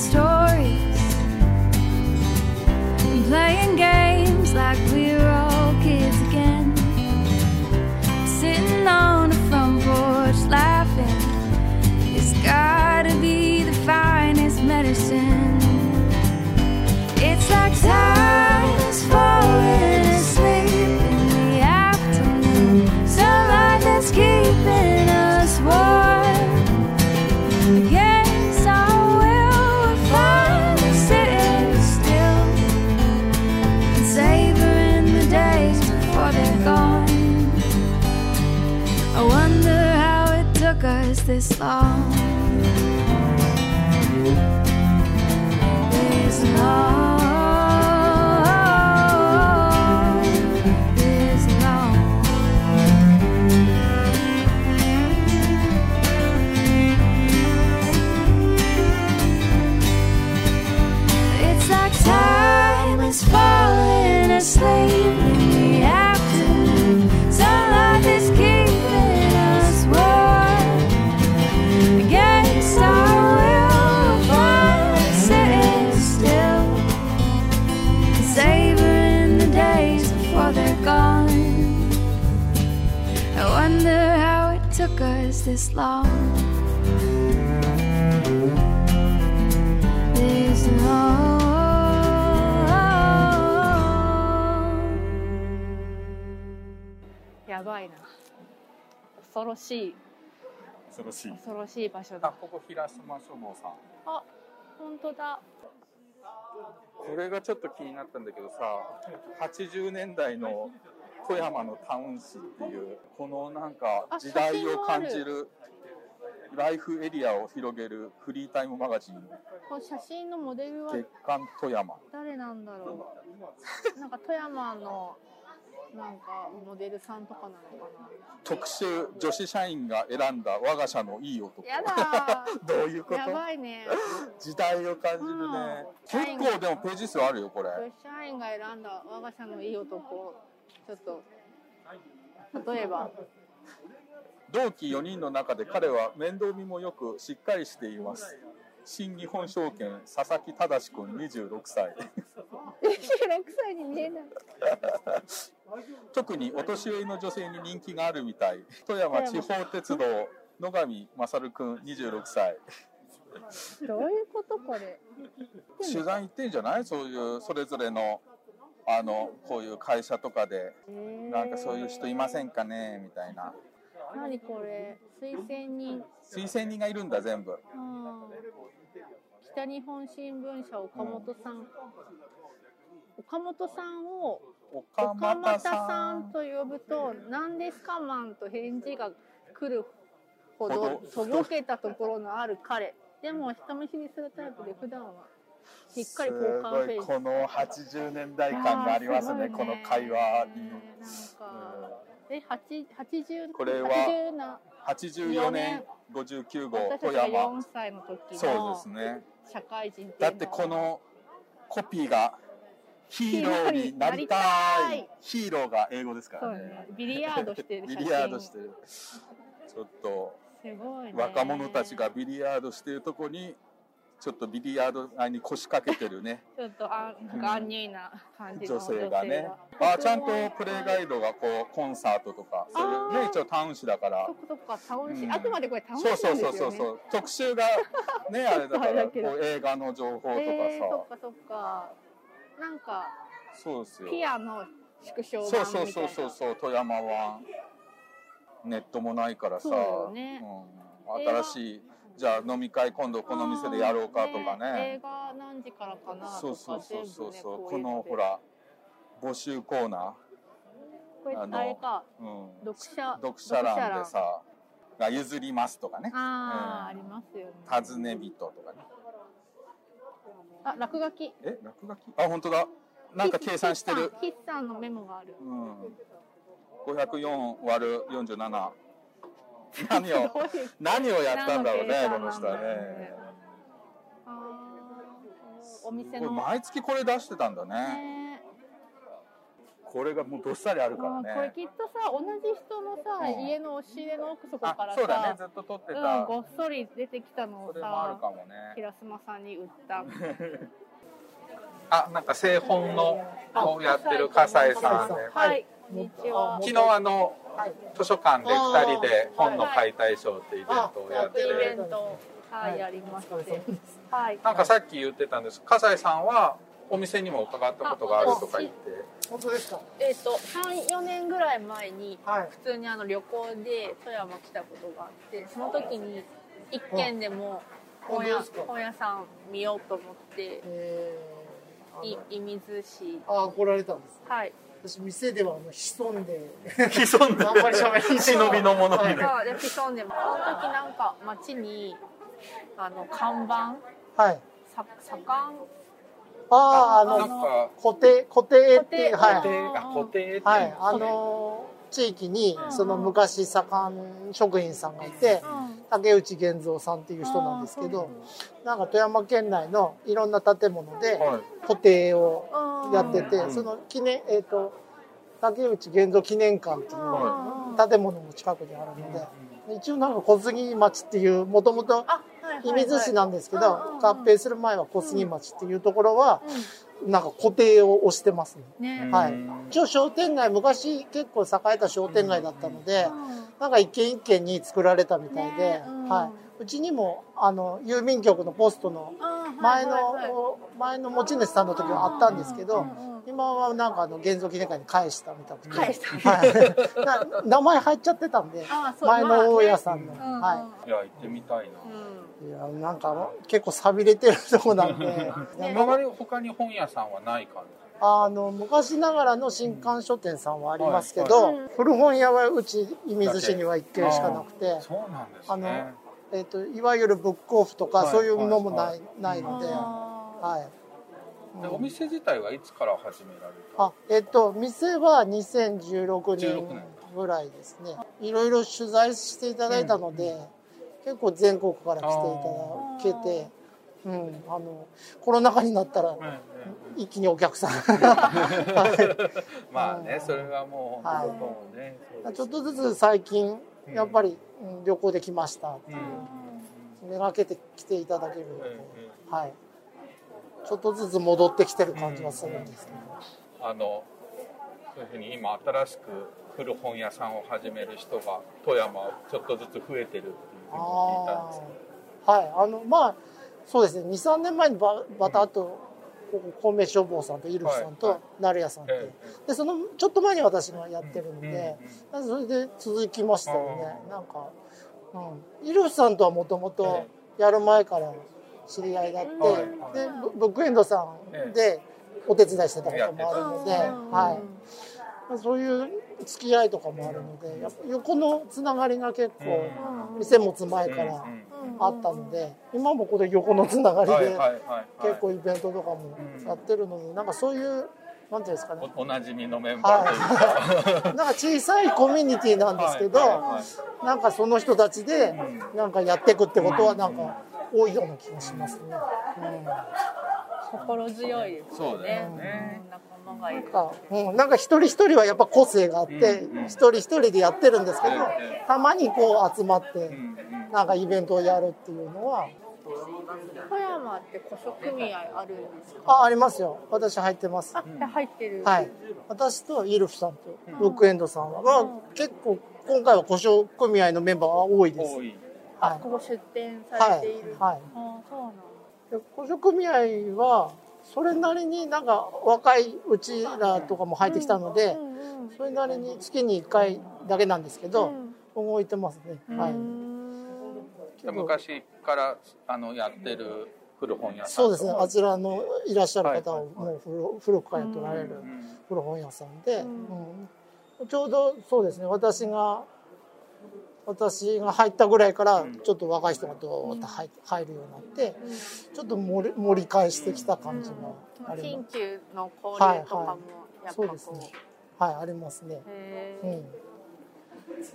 story. This long. This long. This long. やばいな。恐ろしい。恐ろしい恐ろしい場所だ。ここ平島書房さん。あ本当だ。これがちょっと気になったんだけどさ80年代の富山のタウン誌っていうこのなんかあ時代を感じるライフエリアを広げるフリータイムマガジン。写真のモデルは月刊富山。誰なんだろう。なんか富山のなんかモデルさんとかなのか特集女子社員が選んだ我が社のいい男。なやだ (laughs) どういうこと？ーやばいね。時代を感じるね、結構でもページ数あるよこれ。女子社員が選んだ我が社のいい男ちょっと例えば。同期4人の中で彼は面倒見もよくしっかりしています。新日本証券佐々木正君26歳。26歳に見えない。(laughs) 特にお年寄りの女性に人気があるみたい。富山地方鉄道野上勝君26歳。どういうことこれ。取材行ってんじゃない？そういうそれぞれのあのこういう会社とかでなんかそういう人いませんかね？みたいな。何これ？推薦人。推薦人がいるんだ全部。うん。北日本新聞社岡本さん、岡本さんを岡岡又又さんと呼ぶと「何ですか？マン」と返事が来るほどほど。とぼけたところのある彼。でも人見知りするタイプで普段はしっかりす交換フごェイスいこの80年代感がありますねあーすごいこの会話に、え八80これは80な84年59号富山。4歳の時そうのですね。社会人だってこのコピーがヒーローになりたい。ヒーローが英語ですからね。ビリヤードしてるビリヤードしてる。ちょっと若者たちがビリヤードしてるとこにちょっとビリヤード台に腰掛けてるね。ちょっとあなんか安入な感じの女性が。ねがあちゃんとプレイガイドがこうコンサートとかそういうね一応タウン誌だから。そっかそっかタウン誌、うん。あくまでこれタウン誌ですよね。そうそうそうそう特集がね (laughs) あれだから映画の情報とかさ、えー、そっかそっか。なんかそうですよ。ピアの縮小そう版みたいな。そうそうそうそう富山は。ネットもないからさ、そうよね。うん、新しいじゃあ飲み会今度この店でやろうかとかね。映画何時からかなとかそうそうそうそうそう、このほら募集コーナこれあのあれか。ー、うん、読者。読者欄でさが譲りますとかね。ああ、うん。ありますよね。尋ね人とかね。あ落書き。え落書き？あ本当だ。なんか計算してる。筆算のメモがある。うん、504割る47何を (laughs) 何をやったんだろうねこの人はねあお店の毎月これ出してたんだね。ねこれがもうどっさりあるからあーこれね。きっとさ同じ人のさ、うん家の押し入れの奥底あからさそうだねずっと撮ってた。うん、ごっそり出てきたのをさかもね。平島さんに売った (laughs) あなんか製本のをやってる笠井さんで。はい昨日あの図書館で二人で本の解体ショーっていうイベントをやって。イベント。はい。やりましてはい。なんかさっき言ってたんです。笠井さんはお店にも伺ったことがあるとか言って。本当ですか？えっ、と34年ぐらい前にはい。普通にあの旅行で富山来たことがあってその時に一軒でも本屋本屋さん見ようと思ってえー。い射水市。あ来られたんですはい私店ではあの潜んで。潜んで。あんまり喋り忍びのものにねそうで潜んでその時なんか街にあの看板。はい。さ盛んあああなんのか固定固定っていうはい。固定あ固定っていう。はい。あの地域にその昔左官職員さんがいて竹内源三さんっていう人なんですけどなんか富山県内のいろんな建物ではい。固定をやっててうん。その記念えっ、と竹内源三記念館っていう建物も近くにあるので一応なんか小杉町っていうもともと射水市なんですけど合併する前は小杉町っていうところはなんか固定を押してますね。ねはい。一応商店街昔結構栄えた商店街だったので、なんか一軒一軒に作られたみたいで、ねうんはい。うちにもあの郵便局のポストの前の前の持ち主さんの時はあったんですけど、今はなんかあの現像記念館に返したみたくて、返したはい。(laughs) な名前入っちゃってたんで、前の大家さんの、まあね。うんはいや行ってみたいな。い。いやなんか結構寂れてるとこなんで、(laughs) 今治他に本屋さんはない感じ。あの昔ながらの新刊書店さんはありますけど、はい古本屋はうち射水市には1軒しかなくて。そうなんですあのね。えっといわゆるブックオフとか、はいそういうのもない,、はい。ないので、あはい、でお店自体はいつから始められたあえっと店は2016 16年年ぐらいですね。いろいろ取材していただいたので、結構全国から来ていただけて、うん、あのコロナ禍になったら一気にお客さん (laughs) はい。まあね、それはもうはい。ちょっとずつ最近やっぱり、うん旅行できました。っていうめがけて来ていただける。ので、はい、ちょっとずつ戻ってきてる感じはするんですけど、あのそういうふうに今新しく古本屋さんを始める人が富山ちょっとずつ増えてるっていうふうに聞いたんですあー。はい。あのまあそうですね。23年前にババタッとここ孔明消防さんとイルフさんと成屋さんって、でそのちょっと前に私がやってるので、それで続きましたよねなんか、うん、イルフさんとはもともとやる前から知り合いだって、でブックエンドさんでお手伝いしてたこともあるので、はいそういう付き合いとかもあるのでやっぱ横のつながりが結構店持つ前からあったので今もこれ横のつながりではいはいはいはい。結構イベントとかもやってるのでなんかそういうなんていうんですかね。おおなじみのメンバーというか、(laughs) なんか小さいコミュニティなんですけど、はいはいはい。なんかその人たちでなんかやっていくってことはなんか多いような気がしますね。心強いですそうだよね。仲間がいる。う。ん、うん、なんか一人一人はやっぱ個性があって、一人一人でやってるんですけど、たまにこう集まって、なんかイベントをやるっていうのは、富山って古書組合あるんですか？あ、ありますよ。私入ってます。あ、入ってる。はい。私とイルフさんとブックエンドさんは、まあ、結構今回は古書組合のメンバーは多いです。あ、ここ出店されている。はいはいあ、そうなん古書組合はそれなりになんか若いうちらとかも入ってきたので、それなりに月に1回だけなんですけど、動いてますね。はい。昔からあのやってる古本屋さんそうですね。あちらのいらっしゃる方はもう古古くからやっておられる古本屋さんで、うんちょうどそうですね。私が私が入ったぐらいからちょっと若い人がどーっと入入るようになって、ちょっと盛り盛り返してきた感じがあります。緊急の交流とかもやっぱそうこう。ですね。はい、ありますね。へーうん。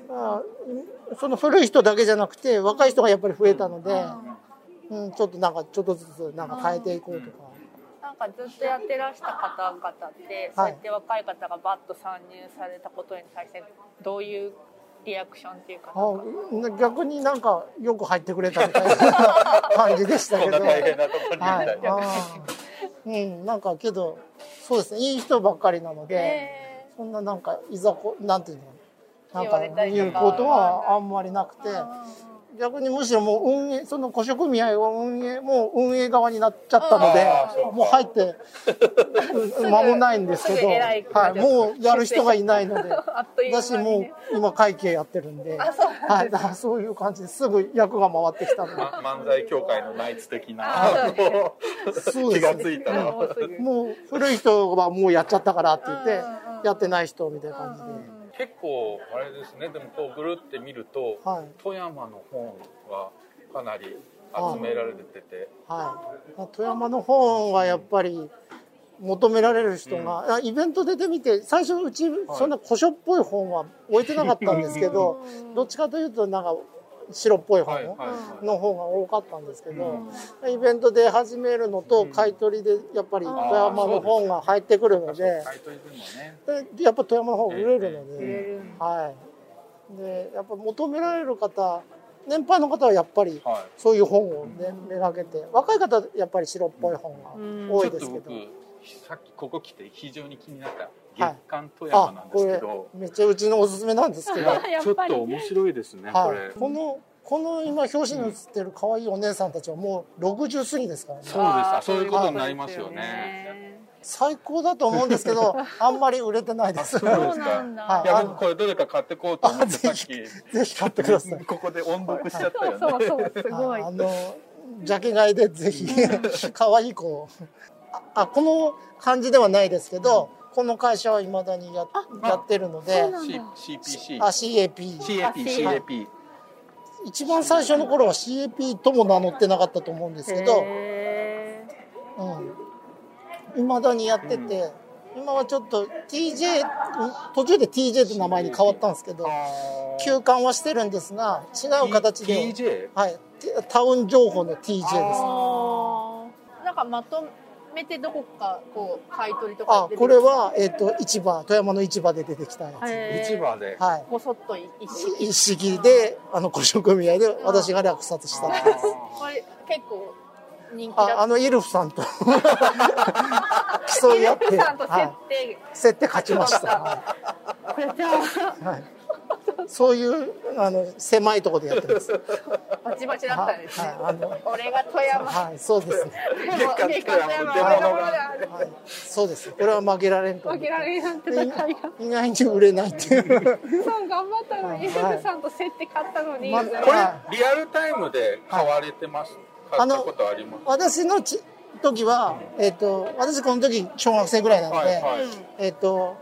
まあ、その古い人だけじゃなくて若い人がやっぱり増えたので、うん、ちょっとなんかちょっとずつなんか変えていこうとか。なんかずっとやってらした方々って、そうやって若い方がバッと参入されたことに対してどういうリアクションっていうか逆になんかよく入ってくれたみたいな (laughs) 感じでしたけど。こんな大変なところにみた。はい。うん、なんかけど、そうですね、いい人ばっかりなので、そんななんか、いざこ、なんていうのなんか言われたりとか。言うことはあんまりなくて、逆にむしろもう運営、その古書組合は運営、もう運営側になっちゃったのでもう入って、うん間もないんですけど、はい、もうやる人がいないので、(laughs) あっという間に。私もう今会計やってるんで、はい、だからそういう感じです。ぐ役が回ってきたので。ま漫才協会のナイツ的な。気がついたら。もうすぐもう古い人はもうやっちゃったからって言ってやってない人みたいな感じで、結構あれですねでもこうぐるって見ると、はい。富山の本がかなり集められてて、はい、富山の本はやっぱり求められる人が、あイベント出てみて最初うちそんな古書っぽい本は置いてなかったんですけど (laughs) どっちかというとなんか白っぽい本はいはいの方が多かったんですけど、イベントで始めるのと買い取りでやっぱり富山の本が入ってくるので。でもね。でやっぱ富山の方売れるの売で、はい。で、やっぱ求められる方、年配の方はやっぱりはい。そういう本をね、めがけて、若い方はやっぱり白っぽい本が多いですけど。ちょっと僕さっきここ来て非常に気になった。はい月刊富山なあん、でこれすけど、めっちゃうちのおすすめなんですけど、ちょっと面白いですね、これ。い。この、この今表紙に写ってる可愛いお姉さんたちはもう60過ぎですからね。そうです。あそういうことになりますよね。最高だと思うんですけど、(laughs) あんまり売れてないです。そうですかなんだ。はい。いや僕これどれか買ってこうと思ってさっき。ぜひ買ってください。ここで音読しちゃったよね。そうそうすごい。あのジャケ買いでぜひ (laughs) 可愛い子を。ああこの感じではないですけど、この会社はいまだにややってるので CAP CAP CAP 一番最初の頃は CAP とも名乗ってなかったと思うんですけどへいま、未だにやってて、今はちょっと TJ 途中で TJ って名前に変わったんですけど休館はしてるんですが違う形で、TJ はい、タウン情報の TJ です。ー。なんかまとめてどこかこう買い取りとかあこれは、えっと市場富山の市場で出てきたやつ、市場で。はい。ごそっと一式。一式であの古書組合で私が落札した。これ結構人ああのイルフさんと。(laughs) 競い合って、イルフさんと設はい、定競って勝ちました、はこれじゃいはい、(laughs) そういうあの狭いところでやってます。あ (laughs) バチバチだったんですね。はいあの俺が富山。はいそうですね。そうです。これは負けられんと負けられなんて戦いが意外に売れないっていう。そう頑張ったのに、はいさんと競って勝ったのに、まこはれリアルタイムで買われてます？買ったことあります？私のち時は、えっと私この時小学生ぐらいなんで、はいはい。えっと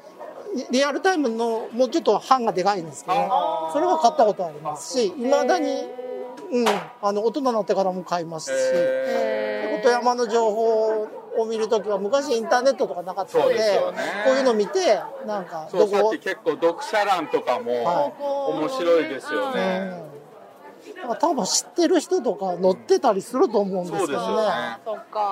リリアルタイムのもうちょっと版がでかいんですけどそれは買ったことありますしいまだに、うん、あの大人になってからも買いますしへ富山の情報を見るときは昔インターネットとかなかったのでね。こういうの見てなんかどこ？き結構読者欄とかもは面白いですようね、多分知ってる人とか載ってたりすると思うんですけどね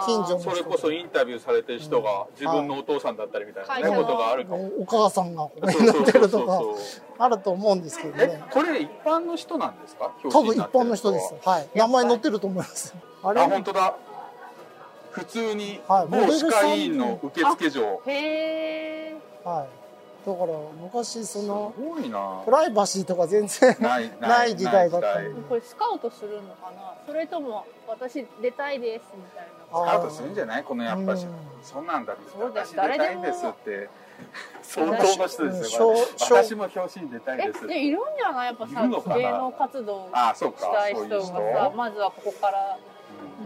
近所の人それこそインタビューされてる人が自分のお父さんだったりみたいな、ねはいことがあるかも。お母さんがここにそうそう載ってるとかあると思うんですけどえね、これ一般の人なんですか？多分一般の人です。はい。名前載ってると思います。あれ？あ、本当だ。普通にはいモデ某ルさん歯科医院の受付所。へえはい。だから昔そのすごいな。プ。ライバシーとか全然ない (laughs) ない時代だった。これスカウトするのかな？それとも私出たいですみたいな。あスカウトするんじゃない？このやっぱし。うん。そんなんだそうだよ。私出たいんですって。相当の人ですよ、うん小私も表紙に出たいえですって。でいるんじゃないやっぱさ芸能活動あそうか。したい人がそういう人？さまずはここから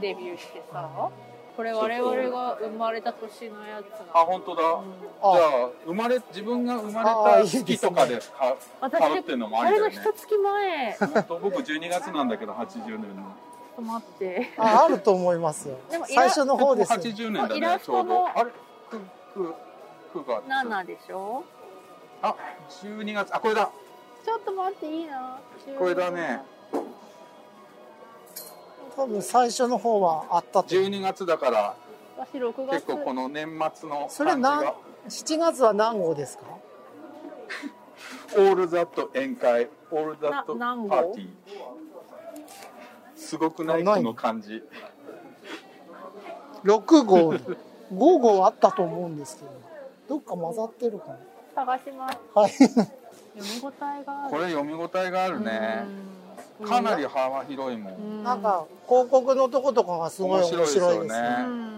デビューしてさこれ我々が生まれた年のやつあな本当だ、うん。じゃあ生まれ自分が生まれた月とかで買う私買うっていうのもああれのりだよね。一月前ちょっ本当僕12月なんだけど80年の。と待って。ああると思いますよ。でも。イラ最初の方ですよ。80年だイラねちょうストのどあれくく9月。7でしょ？あ12月。あこれだ。ちょっと待っていいな。これだね多分最初の方はあったと。12月だから私6月。結構この年末のそれ感じが。何7月は何号ですか？オールザット宴会オールザットな何号？パーティー。すごくない？この感じ。6号。5号あったと思うんですけど。どっか混ざってるかな探します。はい。読み応えがある。これ読み応えがあるね。うんかなり幅広いもん。うんなんか広告のとことかがすごい面白いですね。面白いですよね。うん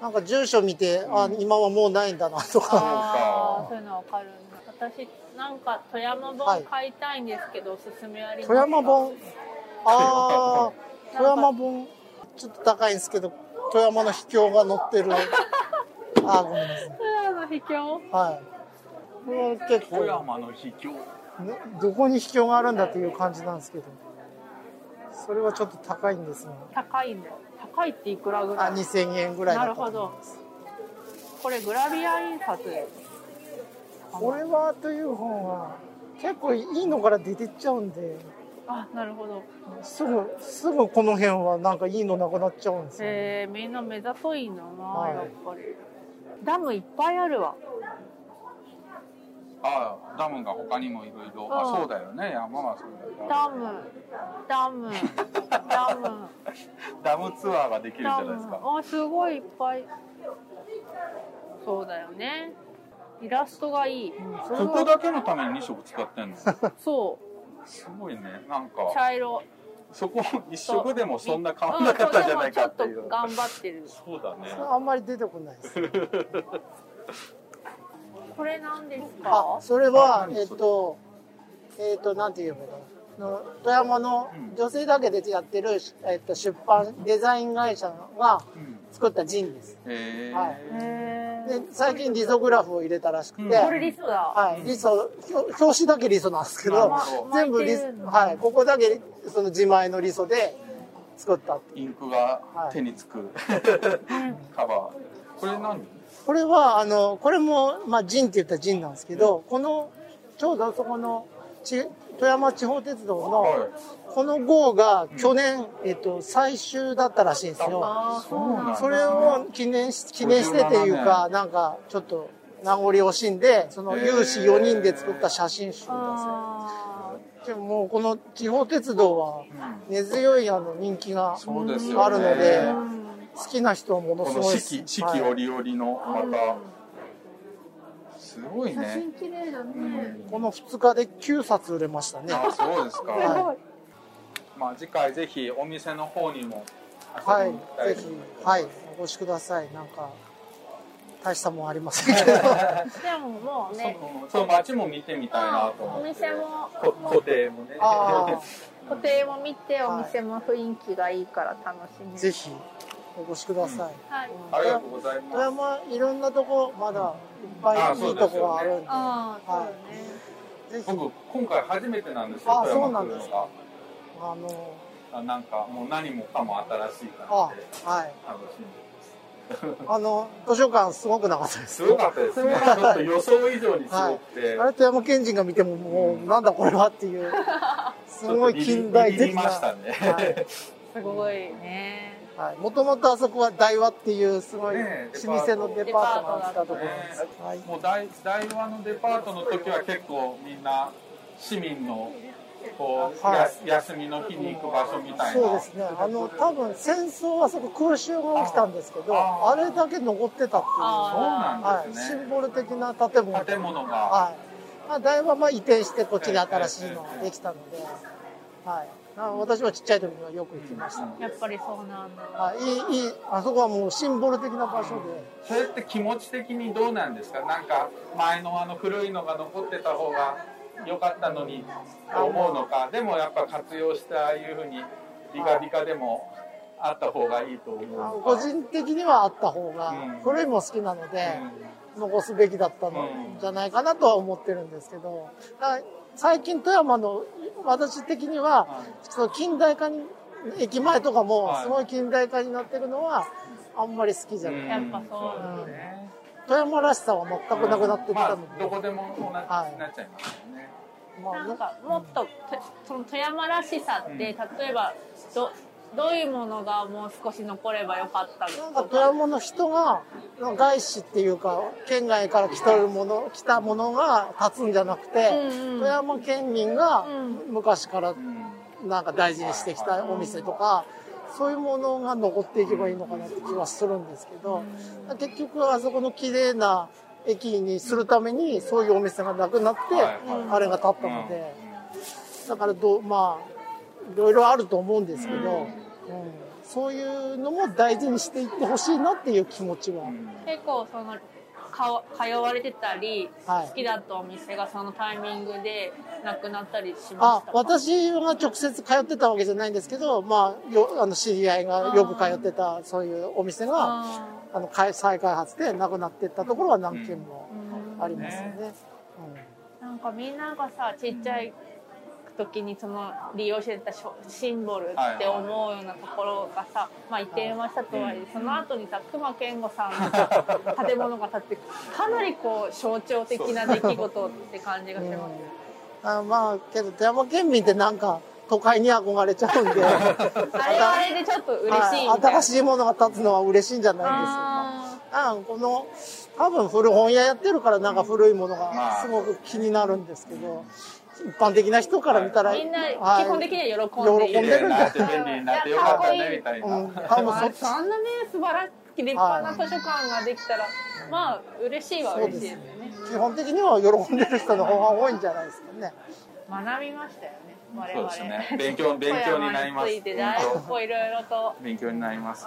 なんか住所見て、あ今はもうないんだなとか。あーそういうのわかる。んだ私なんか富山本買いたいんですけど、おすすめありますか？富山本？ああ (laughs) 富山本。ちょっと高いんですけど富山の秘境が載ってる。(laughs) あーごめんなさい。富山の秘境？はい。これは結構。富山の秘境。ねどこに秘境があるんだっていう感じなんですけどそれはちょっと高いんですね。高いんだよ高いっていくらぐらあい2000円ぐらいなるほど。これグラビア印刷でこれはという本は結構いいのから出てっちゃうんで。あなるほど。すぐすぐこの辺はなんかいいのなくなっちゃうんですよ、えー、みんな目ざといんだな、はい。やっぱり。ダムいっぱいあるわああダムが他にもいろいろ。うん。あそうだよね。山はそうだよダム。ダム。ダム。(laughs) ダムツアーができるじゃないですか。あすごいいっぱい。そうだよね。イラストがいい、それは。ここだけのために2色使ってんの？そう。すごいね。なんか茶色。そこ一色でもそんな変わんなかったんじゃないかっていう。う。んちょっと頑張ってる。そうだね。あんまり出てこないです (laughs) これなんですあかそれはえっとえっとなんていうの？の富山の女性だけでやってる、えっと、出版デザイン会社が作ったジンです、へえ、はい、で最近リソグラフを入れたらしくて、これリソだ。はい、リソ表表紙だけリソなんですけど全部リソはい。ここだけその自前のリソで作ったインクが手につく、(laughs) カバー。これ何これはあのこれもまあジンって言ったらジンなんですけどこのちょうどそこのち富山地方鉄道のこの号が去年、えっと、最終だったらしいんですよ。そうなんだ。それを記念し記念してっていうか、なんかちょっと名残惜しんで、その有志4人で作った写真集ですね。あでももうこの地方鉄道は根強いあの人気があるので、好きな人はものすごい四季四はい。季折々のまた。すごいー写ね真綺麗だね、この2日で9冊売れましたね。あそうですか、はまあ次回ぜひお店の方にもはい。ぜひはい、お越しください。なんか、大したもんありませんけど。(laughs) でももうね。そう街も見てみたいなと思おって。店も。こ固定もね。あ (laughs) 固定も見てお店も雰囲気がいいから楽しめるぜひ、お越しください。はい。ありがとうござい富ます。山、いろんなとこ、まだいっぱいあいいとこがあるんで。ああそうだね、ぜひ、僕今回初めてなんですよあそうなんです来るのがあの、あなんかもう何もかも新しいあ感じで、はい。楽しんであの、図書館すごくなかったです。すごかったです。(laughs) ねちょっと予想以上にすごくて、あれ富山県人が見ても、もう、なんだこれはっていう、すごい近代的な。ね、はい。すごいねはい、もともとあそこは大和っていうすごい老舗のデパートがあったところ。です。はい、もう大大和のデパートの時は結構みんな市民のこう、はい。休みの日に行く場所みたいな。そうですね。あの多分戦争はそこ空襲が起きたんですけど、ああれだけ残ってたっていう、そうなんはい、ですね、シンボル的な建物。建物が、はい。まあ大和はまあ移転してこっちに新しいのができたので、はい。あ私はちっちゃい時にはよく行きました。やっぱりそうなんだ。はい、いいいいあそこはもうシンボル的な場所で。それって気持ち的にどうなんですか？なんか前のあの古いのが残ってた方が良かったのにと思うのか？でもやっぱ活用してああいうふうにビカビカでもあった方がいいと思うあのか？個人的にはあった方が、うん。古いも好きなので、う残すべきだったのじゃないかなとは思ってるんですけど、最近富山の私的には、その近代化に駅前とかもはい。すごい近代化になってるのはあんまり好きじゃない、うん。やっぱそうなんだうん。ね富山らしさは全くなくなってきたので、まあ、どこでもそうな,、はいなっちゃいますよね。まあなんかもっととその富山らしさって、例えばどどういうものがもう少し残ればよかったなんか富山の人が外資っていうか県外から来てるもの来たものが立つんじゃなくて、富山県民が昔からなんか大事にしてきたお店とか、そういうものが残っていけばいいのかなって気はするんですけど、結局あそこの綺麗な駅にするためにそういうお店がなくなって、あれが立ったので、だからどうまあいろいろあると思うんですけど、うん。そういうのも大事にしていってほしいなっていう気持ちは。結構そのか通われてたり、はい。好きだったお店がそのタイミングでなくなったりしまあしたか？私は直接通ってたわけじゃないんですけど、まあ、よあの知り合いがよく通ってたそういうお店があの開再開発でなくなっていったところは何軒もありますよね。なんかみんながさちっちゃい時にその利用してたシンボルって思うようなところがさ、まあ移転はしたとはいえその後にさ隈研吾さんの (laughs) 建物が建ってかなりこう象徴的な出来事って感じがします。あまあけど富山県民ってなんか都会に憧れちゃうんで。(laughs) あれはあれでちょっと嬉しい新しいものが建つのは嬉しいんじゃないですか。あこの多分古本屋やってるからなんか古いものがすごく気になるんですけど、一般的な人から見たら、みんなはい基本的には喜んで。喜んでるんじゃない便利になってよかったねみたいな。うん多分そっちそんなね素晴らしい立派な図書館ができたら、まあ嬉しいは嬉しいですよね。基本的には喜んでる人の方が多いんじゃないですかね。学びましたよね。我々。そうですね。勉強勉強になります。富山についてだいぶこういろいろと。勉強になります。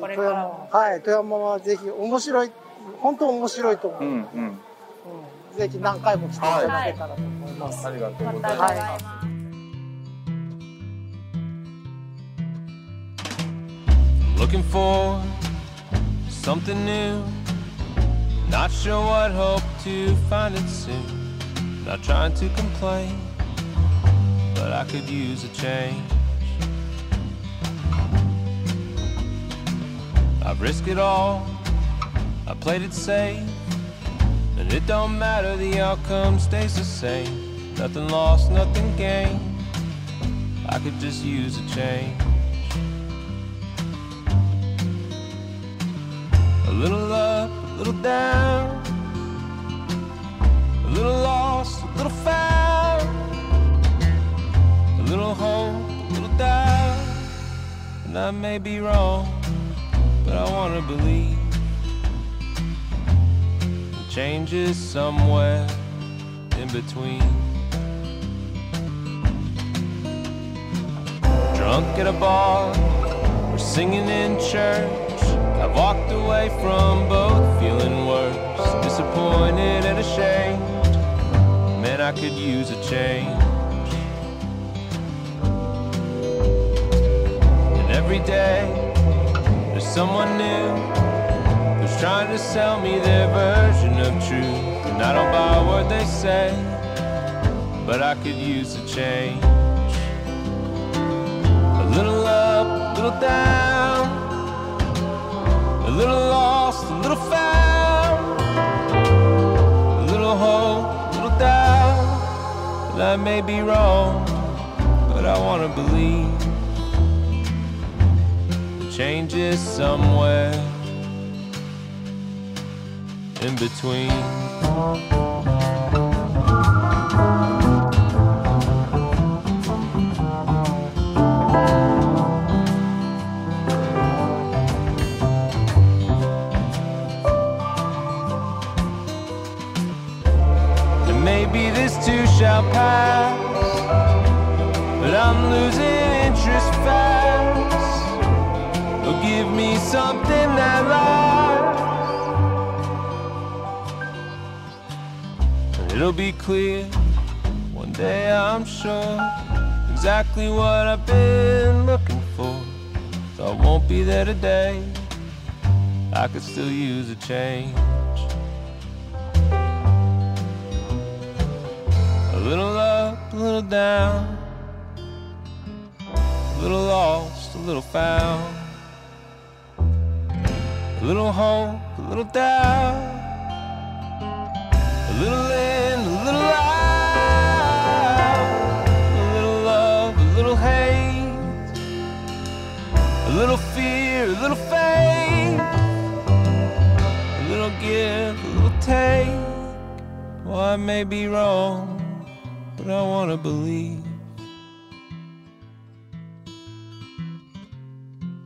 これからもはい、富山はぜひ面白い、本当面白いと思う。うんうん。ぜひ何回も来ていただけたらと思います。ありがとうごまたざいます。伺います。 Looking for something new. Not sure what hope to find it soon. Not trying to complain, but I could use a change. I've risked it all, I played it safe. And it don't matter, the outcome stays the same. Nothing lost, nothing gained. I could just use a change. A little up, a little down. A little lost, a little found. A little hope, a little doubt. And I may be wrong, but I wanna believe. The change is somewhere in between. Drunk at a bar, or singing in church. I've walked away from both, feeling worse, disappointed and ashamed. Man, I could use a change. And every day, there's someone new trying to sell me their version of truth. And I don't buy what they say, but I could use a change. A little up, a little down. A little lost, a little found. A little hope, a little doubt. And I may be wrong, but I wanna believe. The change is somewhere in between. Today. I could still use a change. A little up, a little down. A little lost, a little found. A little hope, a little doubt. I may be wrong, but I wanna believe.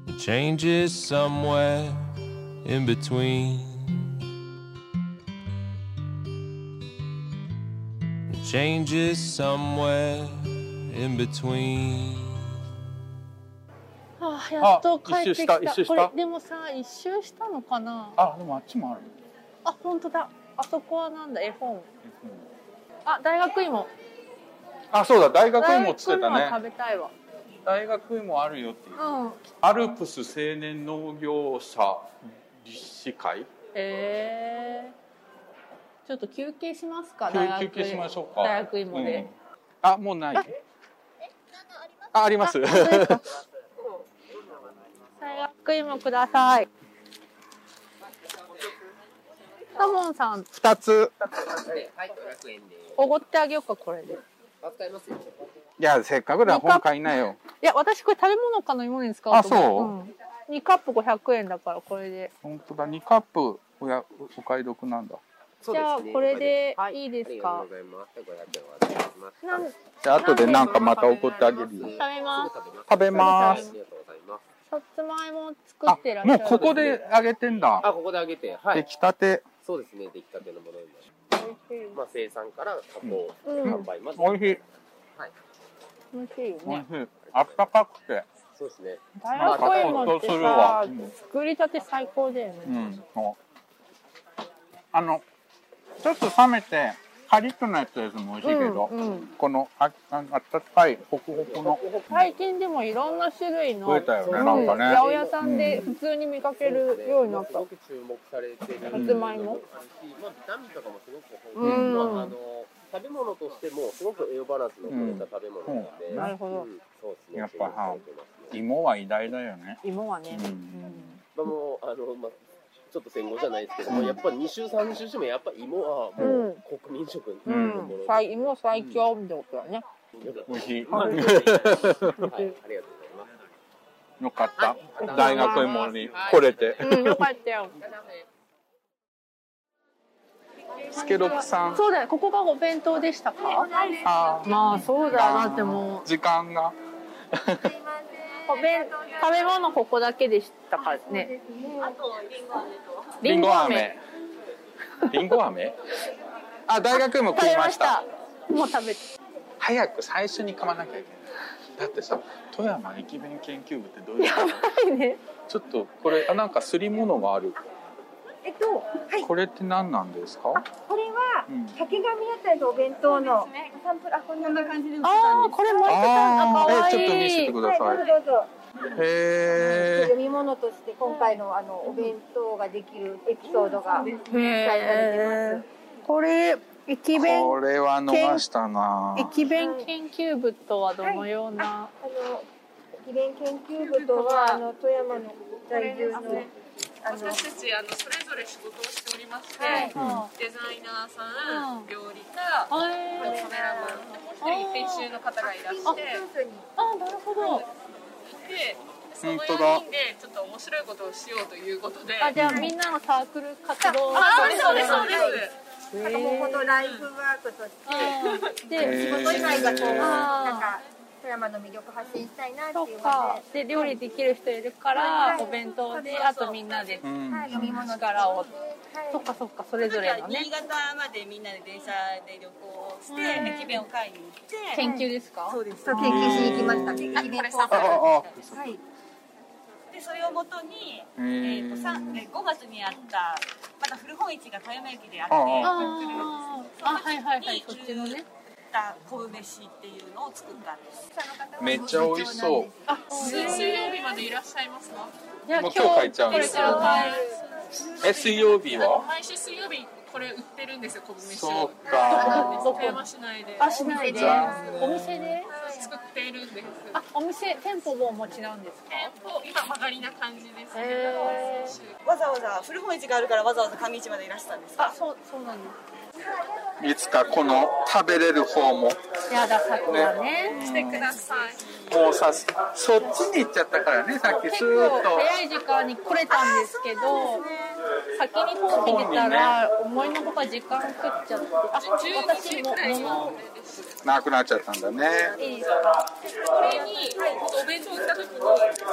The change is somewhere in between. The change is somewhere in between. あーやっと帰ってきたあ一周した一周したこれでもさ一周したのかなあでもあっちもあるあ本当だ あそこはなんだ？絵本。あ大学芋。あそうだ。大学芋っつってた大学芋は食ねべたいわ。大学芋あるよっていう。うん。アルプス青年農業者理事会？えー、ちょっと休憩しますか？休憩しましょうか。大学芋で、うん。あもうない。ああります。(laughs) 大学芋くださいサモンさん。二つ。はい、500円で。おごってあげようかこれで。扱いますよ。いやせっかくだ本買いなよ。いや私これ食べ物か飲み物に使おうと思あそう？うん、2カップ500円だからこれで。本当だ。二カップおやお買い得なんだ。じゃあこれでいいですか？ありがとうございます。500円お預かりします。なんじゃあ後でなんかまた送ってあげるよ。食べます。食べます。ありがとうございます。さつまいも作ってらっしゃる。もうここであげてんだ。あ、ここであげて、はい。出来たてそうですね、出来たてのものになります。まあ、生産から加工、うん。販売まで。美味しい。はい。美味しいよ美味ねしい。あったかくて。そうですね。大学芋ってなんかほっとするわさ作りたて最高だよね。うんそう。あのちょっと冷めてカリッとなやつやつも美味しいけど、うんうん。このあああったかいホクホクの。最近でもいろんな種類の増えたよねうんなんかね。八百屋さんで普通に見かけるようになった。すごく注目されてる。さつまいも。まあ、ビタミンとかもすごくうん。豊富まあ、あの、食べ物としてもすごく栄養バランスの取れた食べ物なので。うん。なるほど。うん。そうですね。やっぱはね。芋は偉大だよね。芋はね、まあ、もう、あの、まあ。ちょっと戦後じゃないですけども、やっぱ2週3週してもやっぱ芋はもう国民食にうん。なるところ最芋最強ってことだね、美味しい、はい、ありがとうございます。よかった。大学芋に来れて。うんよかったよ。スケロクさん。そうだよ。ここがお弁当でしたか？あー。まあそうだよ。だってもう。時間がお弁食べ物ここだけでしたからね。りんご飴りんご飴？あ大学芋食いました。もう食べて。早く最初に噛まなきゃいけない。だってさ富山駅弁研究部ってどういうこと？ね。ちょっとこれあなんかすり物があるえっと、はい。これって何なんですか？これは、うん。竹上屋台のお弁当の。サンプル、あ、こんな感じで売ってあたんです。あこれ持ってたんだかわいい。えちょっと見せてください。はい、どうぞどうぞ。へ読み物として今回のあのお弁当ができるエピソードが記載されてへえこれ駅え弁これは逃したな。駅弁研究部とはどのような、あの駅弁研究部とはあの富山の在住の私たちあのそれぞれ仕事をしておりまして、はい。デザイナーさん、うん料理家、カはい。メラマン、もう一人編集の方がいらして、あなるほど。でその本当だ4人でちょっと面白いことをしようということで、あじゃあみんなのサークル活動あそうですそうです。そうです。なんかもう本当ライフワークとしてで仕事以外がこうなんか富山の魅力発信したいなってそいうので。で料理できる人いるからお弁当であとみんなでうん。はい飲み物力をそっかそっかそれぞれのね。新潟までみんなで電車で旅行して、駅弁を買いに行って、研究ですか？そうです。研究しに行きました。駅弁これ工作あああはいでそれをもとに、えーとさえー5月にあったまだ古本市が富山駅であってあああはいはいはいそっちのねた昆布飯っていうのを作ったんです。めっちゃ美味しそう。あ、水曜日までいらっしゃいますか？いやもう今日帰っちゃうんです。よえ水曜日は？毎週水曜日これ売ってるんですよ昆布飯そうを。か富山市内で。あしないで。お店で？作っているんです。あお店店舗もお持ちなんですか？店舗今曲がりな感じですね。へわざわざ古本市があるからわざわざ上市までいらしたんですあそうそうなんでいつかこの食べれる方も。すやださくはね。してください。もうさそっちに行っちゃったからねさっきス結ーッと。構早い時間に来れたんですけど先に本見てたら思いのほか時間食っちゃってあ私ももなくなっちゃったんだね。いいですかこれにお弁当売った時に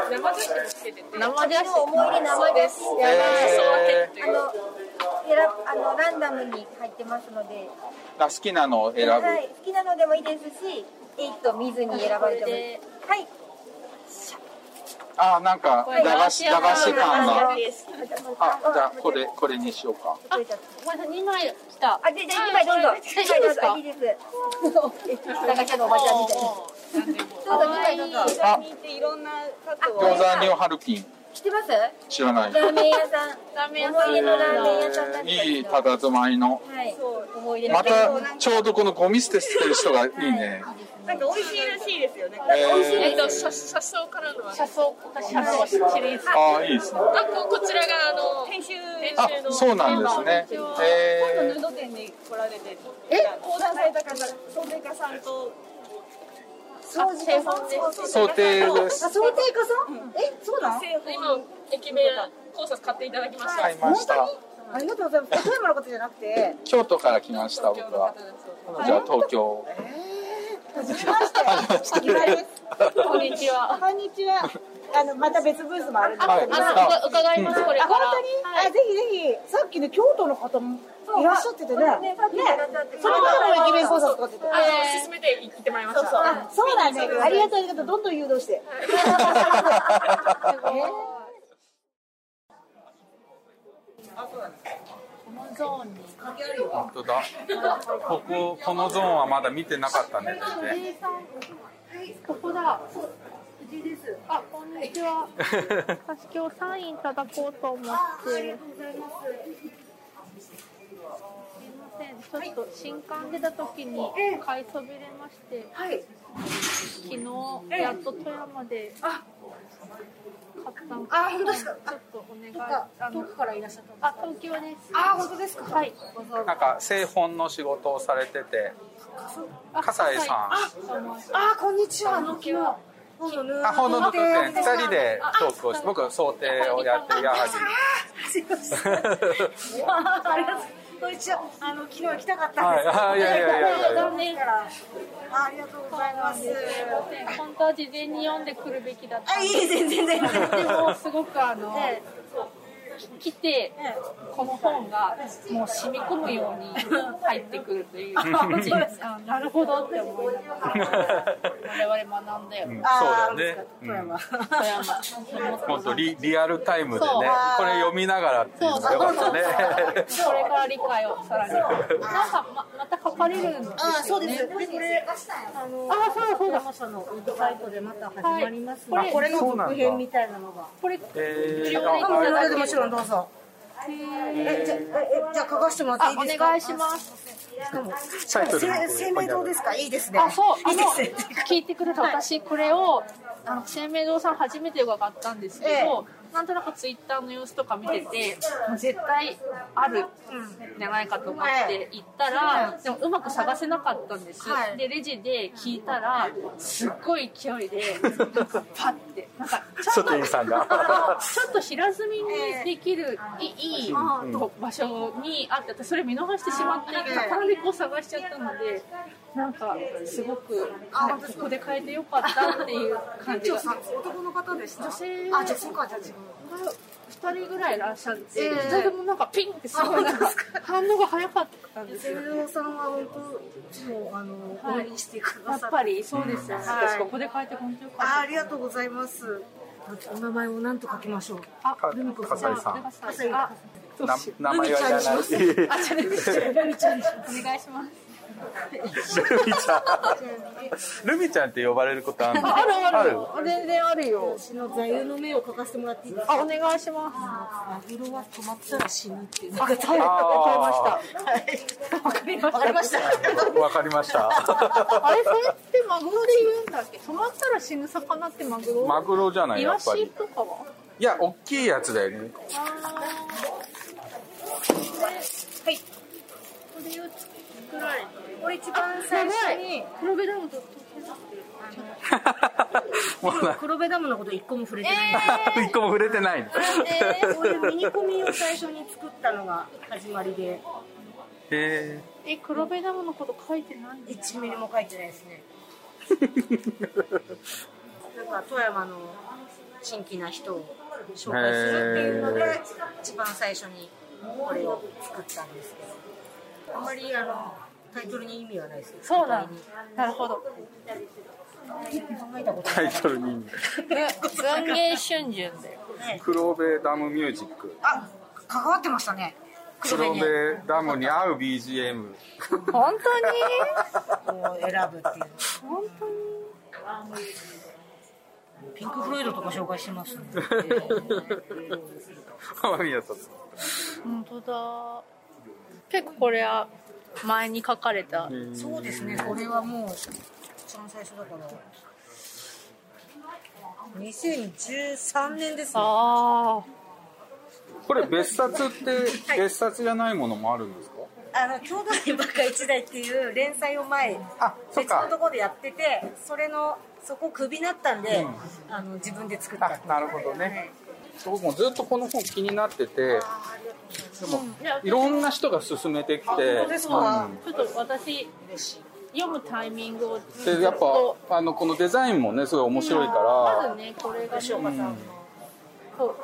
生つけてて。生思い出生写真やばいあの選ぶあのランダムに入ってますので、好きなのを選ぶ。はい、好きなのでもいいですし、えっと見ずに選ばれても。はい。あ、なんか駄菓子駄菓子感が。あ、じあゃあこれこれにしようか。ごめんなさい2枚来たあ、じゃあ二枚どうぞ。えいいですかいいです。駄菓子屋のおばちゃんみたいに。どうぞ二枚どうぞ。あ餃子ニューハルピン知ってます？知らない。ラーメン屋さん。ラーメン屋さん思い出のラーメン屋さんなんですいい佇まいの。はい。思い出の。またちょうどこのゴミ捨てしてる人がいいね。なんか美味しいらしいですよね。えーえっと車車窓からの車窓車窓シリーズあ、いいですね。あここちらがあの編集あ、そうなんですね。え布店に来られて、え、講談された方、創生家さんと。掃除家さんー、想定ですあ、。想定家さん？え、そうなん？今駅弁考察買っていただきました買いました。ありがとうございます。富山のことじゃなくて？京都から来ました僕は。じゃあ東京。はじめまして。こんにちはこんにちは。あの、また別ブースもあるんですけど。はいあ伺いますこれあ、から本当に、あ、ぜひぜひ、さっきの京都の方もいらっしゃっててね。ね、それからの駅弁講座とかってて。進めて行ってまいりましたあ、そうなんね。ありがとうありがとう。どんどん誘導して。このゾーンに本当だ。こここのゾーンはまだ見てなかったね。ここだ藤井ですあこんにちは (laughs) 私今日サインいただこうと思ってすいません。ちょっと新刊出た時に買いそびれまして、昨日やっと富山で買ったんあ、本当ですか？ちょっとお願い遠くからいらっしゃったんですあ東京です。あ、本当ですか？はい。なんか製本の仕事をされてて、笠井さん。あ、こんにちは。あ、本の店二人でトークをして、僕想定をやってるやはすいません。(laughs) ありがとう。こんにちは。あの昨日行きたかったんです。はいあいやいやいやいやいや残念あありがとうございます。本当は事前に読んでくるべきだったあ、いい全然全然。でもすごくあの、来てこの本がもう染み込むように入ってくるという。(laughs) あなるほどって思いながら我々学んだよ、うん。そうだよね。富山。富山。本当リリアルタイムでねこれ読みながらっていうのがよかったね。(laughs) これから理解をさらに。なんかままた書かれるんですよね。あ、そうです。で、これ、あの、あそうそう。だ。山社のウェブサイトでまた始まりますはい。あこれのそうなんだ。続編みたいなのが。これえー無料でい。あ、んどうぞ。え、じゃ、え、じゃあ書かせてもらっていいですか？あお願いしますしかも、生命堂ですか？いいですね。あ、そう、あのいいですね。、聞いてくれた私、これを、あの、生命堂さん初めて伺ったんですけど、なんとなくツイッターの様子とか見てて、もう絶対あるんじゃないかと思って行ったら、でもうまく探せなかったんです。はいで、レジで聞いたら、すっごい勢いで、なんかパッて、なんか、ちょっと。ちょっと平積みにできるいい場所にあって私それ見逃してしまって宝でこう探しちゃったのでなんかすごくあここで買えてよかったっていう感じが男の方でした？女性あ、じゃあ、そうか、じゃあ、違う。2人ぐらいいらっしゃってええ。2人ともなんかピンってすごいなんか反応が早かったんです。よさんは本当、もう、あの、応援してくださやっぱりそうですよね。はい。私ここで買えて本当よかっあ、たありがとうございます。お名前を何と書きましょう。あかルミ子さん。笠井さん。あどうなしよう名前はいらない。あ、じゃあ、ルミちゃんにしお願いします。(laughs) ルミちゃん。ルミちゃんって呼ばれることあるの？あるあるある？全然あるよ。私の座右の銘を書かせてもらっていいですか？あ、お願いします。マグロは止まったら死ぬっていうわかりました。わかりました。わかりました。わかりました。あれ、それってマグロで言うんだっけ？止まったら死ぬ魚ってマグロ？マグロじゃないイワシやっぱり。とかは？いや、大きいやつだよね。はい。これを作られてこれ一番最初に、黒部ダムと (laughs) 黒部ダムのこと一個も触れてない。(laughs) 一個も触れてない。のこういうミニコミを最初に作ったのが始まりで、へえ、黒部ダムのこと書いてない1ミリも書いてないですね。(laughs) なんか富山の新規な人を紹介するっていうので、一番最初にこれを作ったんですけど、あんまりあのタイトルに意味はないですよ。そうなんなるほど。タイトルに文芸春秋だよ。黒部ダムミュージックあ、関わってましたね。黒部ダムに合う BGM 本当に？こう選ぶっていう。本当に？ピンク・フロイドとか紹介してますね。(laughs) 天宮さん本当だ。結構これは前に書かれた。そうですね、これはもう一番最初だから。2013年ですね。あこれ別冊って別冊じゃないものもあるんですか？あの、兄弟バカ一代っていう連載を前、別のところでやってて、それの、そこクビになったんで、あの、自分で作った。なるほどね。僕もずっとこの本気になってて、でもいろんな人が勧めてきて、うん。ちょっと私読むタイミングをでやっぱあのこのデザインもねすごい面白いかまずら、ねこれが吉岡さんう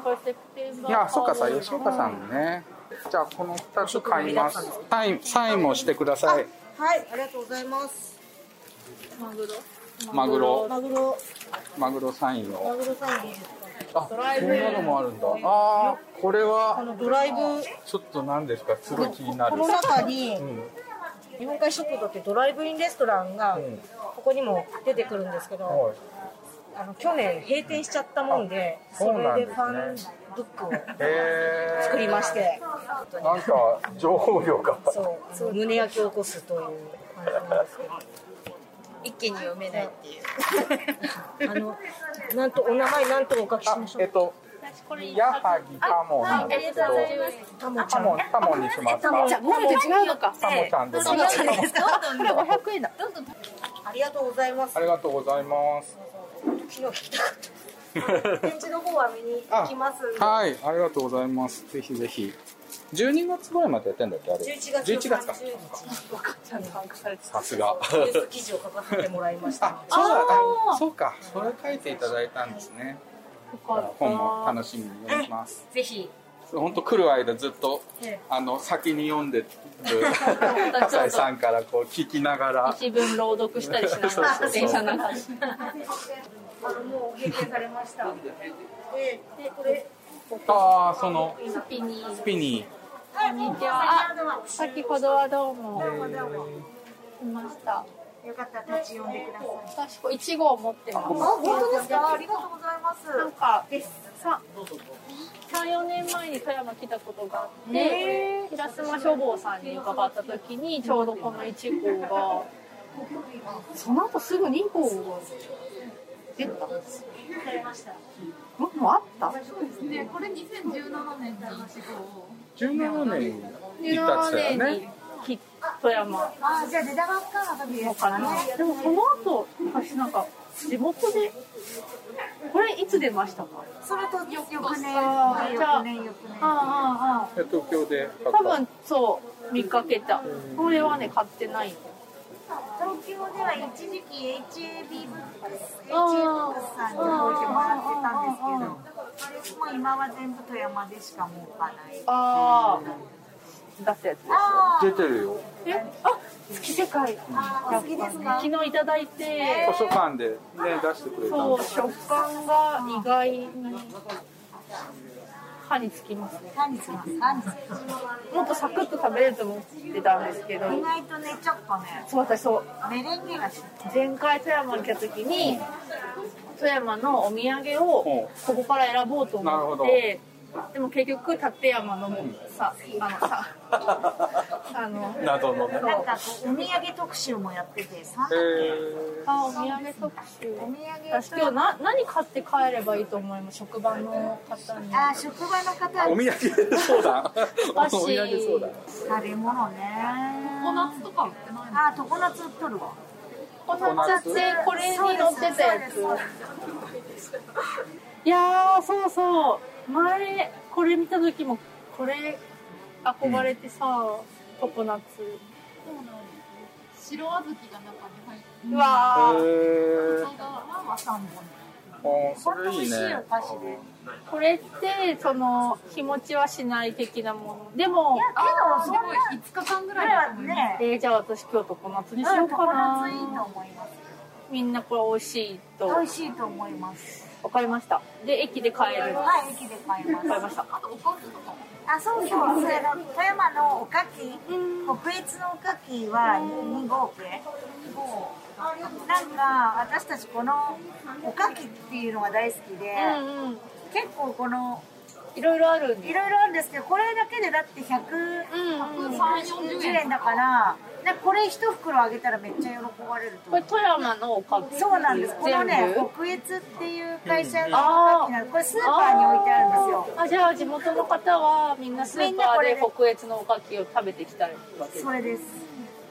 パーセプティブいやそうかさ吉岡さんね。じゃあこの二つ買います。サインサインもしてください。はい、ありがとうございます。マグロ。マグロ。マグロ、マグロサインマを。グロさんいいですかあそんなのもあるんだ。ああこれあはの、ドライブ、ちょっと何ですか？すごい気になる。この中に、うん。日本海食堂ってドライブインレストランがここにも出てくるんですけど、はい。あの去年閉店しちゃったもんでそれでファンねブックを作りまして。なんか情報量が。そうそう胸焼きを起こすという感じなんですけど一気に読めないっていう (laughs) あのなんとお名前なんとお書きしましょうえっとこれ矢作タモンなんですけど。タモタモンタモンにしますか？タモンちゃんもっと違うのかタモちゃんで。タモちゃんですか五百円だありがとうございますありがとうございます。昨日聞きたかった展示の方は見に行きますんではい、ありがとうございます。ぜひぜひ。12月ぐらいまでやってんだっけあれ？11月11月か。30日分かっちゃんと把握されてさすが。記事を書かせてもらいました (laughs) のでそうだ、あそうか。それ書いていただいたんですね。本も楽しみに読みます。(laughs) ぜひ本当来る間ずっとええあの先に読んでる (laughs) 笠井さんからこう聞きながら。一文朗読したりしながら電車の中であのもう閉店されました。で、でこれああ、そのスピニースピニこんにちは。あ先ほどはどうも。いました。よかったら立ち読んでください。確か一号持ってます。あ、本当ですか？ありがとうございます。なんかさ34年前に富山来たことがあって平島書房さんに伺った時にちょうどこの1号が。その後すぐ2号が出たされました。もうあった？で、これ2017年に17年に行った17っつったよ年にね。き富山。あ、じゃあ出たばっかの時ですのかなでもその後私なんか地元でこれいつ出ましたか？そのと翌年、あーじゃあ翌年、翌年。ああああ。で東京で買った。多分そう見かけた。これはね買ってない東京では一時期 HAB ブックス、HA ブあーックスさんに置いてもらってたんですけど、それも今は全部富山でしかもうかない。ああ出すやつです出てるよ。え？あ月世界。ですか昨日いただいて。図書館でね出してくれたんでそう食感が意外に歯につきますね。歯につきます。歯につきます。もっとサクッと食べれると思ってたんですけど。意外とね、ちょっとね、そう私そう。メレンゲ前回富山に来た時に富山のお土産をここから選ぼうとなるほど。思ってでも結局立山のさあのさ (laughs) あの謎のね。なんかこうお土産特集もやってて、三えーあお土産特集お土産私今日な何買って帰ればいいと思います？職場の方にあ、職場の方お土産相談。お土産相談。食べ物ね。ココナッツとか売ってないの？あ、常夏売っとるわ。ココナッツってこれに乗ってたやついやーそうそう前これ見た時もこれ憧れてさ、ココナッツ。白小豆が中に入ってうわー。へ外側は3本ーそれいいね。これってその日持ちはしない的なもの。でもあーすごい5日間ぐらいだと思いますえー、じゃあ私今日ココナッツにしようかな、ココナッツいいと思います。みんなこれ美味しいと。美味しいと思いますわかりました。で駅で買える。はい駅で買えます。買いました。あとおかずとかも。あそうそうそれの富山のおかき。北越のおかきは2号系なんか私たちこのおかきっていうのが大好きで、うんうん。結構このいろいろあるんいろいろあるんですけどこれだけでだって140円だからでこれ一袋あげたらめっちゃ喜ばれるとこれ富山のおかきそうなんです。このね北越っていう会社のおかきなんですこれスーパーに置いてあるんですよ。あじゃあ地元の方はみんなスーパーで北越のおかきを食べてきたわけそれです。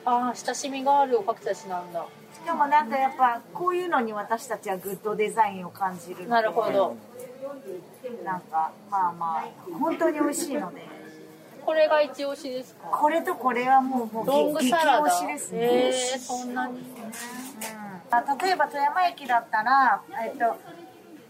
ああ親しみがあるおかきたちなんだ。しかもなんかやっぱこういうのに私たちはグッドデザインを感じるなるほどなんかまあまあ本当に美味しいので。これが一押しですか？これとこれはもうもうロングサラダ？激推しですね、えー、そんなに。あ例えば富山駅だったら、えっと、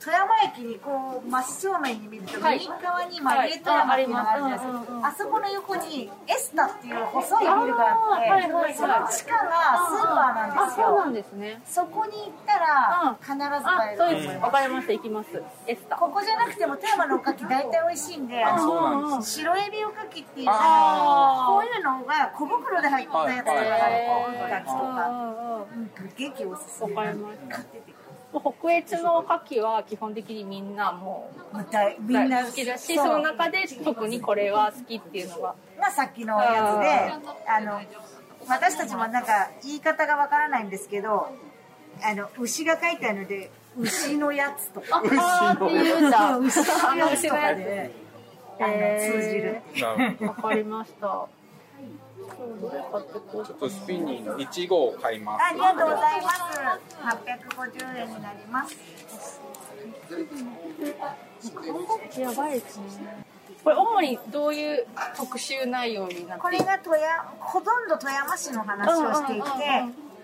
富山駅にこう真正面に見るとはい。右側に今家富山っていうのがあるじゃないですか、あそこの横にエスタっていう細いビルがあってその地下がスーパーなんですよ。あそうなんですね。そこに行ったら必ずあ買えると思います。わかりました。行きます。エスタ。ここじゃなくても富山のおかき大体美味しいんで、白エビおかきっていうあー。こういうのが小袋で入ったやつとかがはいおかきとか、うん、激おすすめ買ってて北越のおかきは基本的にみんなもうまたみんな好きだしその中で特にこれは好きっていうのが。まあさっきのやつであの私たちもなんか言い方がわからないんですけどあの牛が書いてあるので牛のやつとか。ああーって言うんだ牛のやつとかであの通じる。わかりましたちょっとスピニーの1号を買います。ありがとうございます。850円になります。やばいですね。これ主にどういう特集内容になって？これが富山ほとんど富山市の話をしていて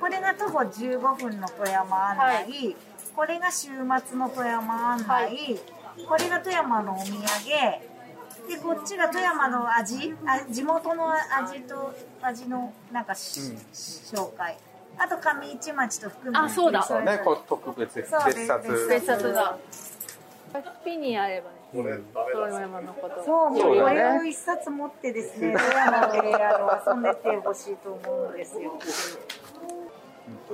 これが徒歩15分の富山案内、これが週末の富山案内、これが富山のお土産でこっちが富山の味？あ地元の味と味のなんかし、紹介。あと上市町と福見あそうだ。れぞれねこう特別別冊。別冊だ。スピニーあればね富山のこと。そう、もうこれを一冊持ってですね、富山であの遊んでってほしいと思うんですよ。本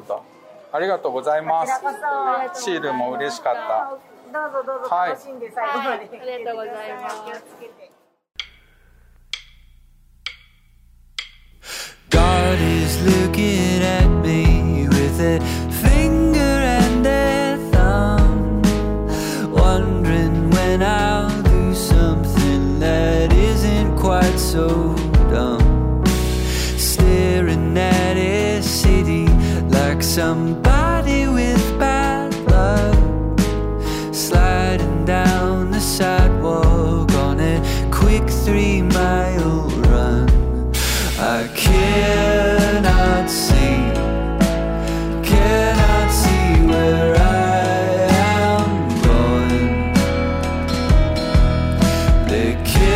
当だ。ありがとうございます。シールも嬉しかったどうぞどうぞはい楽しんで最後まで、はいありがとうございます気をつけて God is looking at me with a finger and a thumb, wondering when I'll do something that isn't quite so dumb. Staring at a city like somebody kill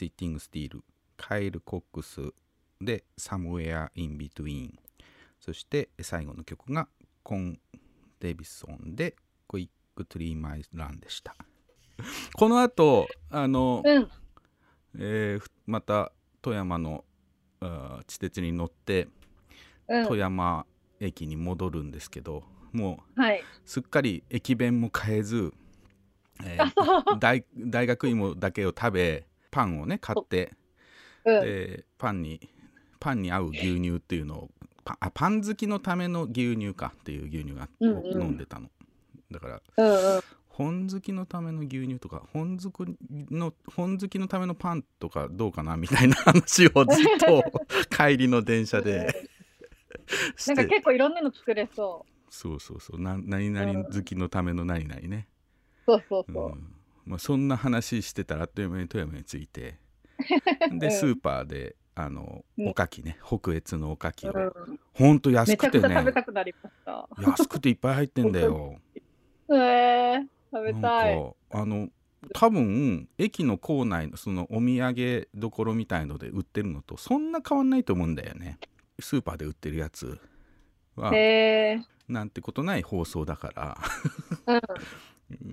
Sitting Still、カイル・コックスで、 Somewhere in Between、そして最後の曲がコン・デビソンで、 Quick Three Mile Run でした。この後あの、えーふまた富山の地鉄に乗って、うん富山駅に戻るんですけどもうはい。すっかり駅弁も買えず、えー (laughs) 大学芋だけを食べパンをね買って、う。ん。でパンにパンに合う牛乳っていうのをパあパン好きのための牛乳かっていう牛乳が、うんうん。を飲んでたの。だからうんうん。本好きのための牛乳とか本好きの本好きのためのパンとかどうかなみたいな話をずっと (laughs) 帰りの電車でなんか結構いろんなの作れそそうそうそう。な何々好きのための何々ね、う。そうそう。そう。まあ、そんな話してたらあっという間に富山に着いて (laughs) でうん。スーパーであのうん。おかきね北越のおかきを。うん。ほんと安くてね。食べたくなりました。安くていっぱい入ってんだよ。(laughs) えー、食べたい。かあの多分駅の構内のそのお土産どころみたいので売ってるのとそんな変わんないと思うんだよね。スーパーで売ってるやつは。へえなんてことない放送だから (laughs)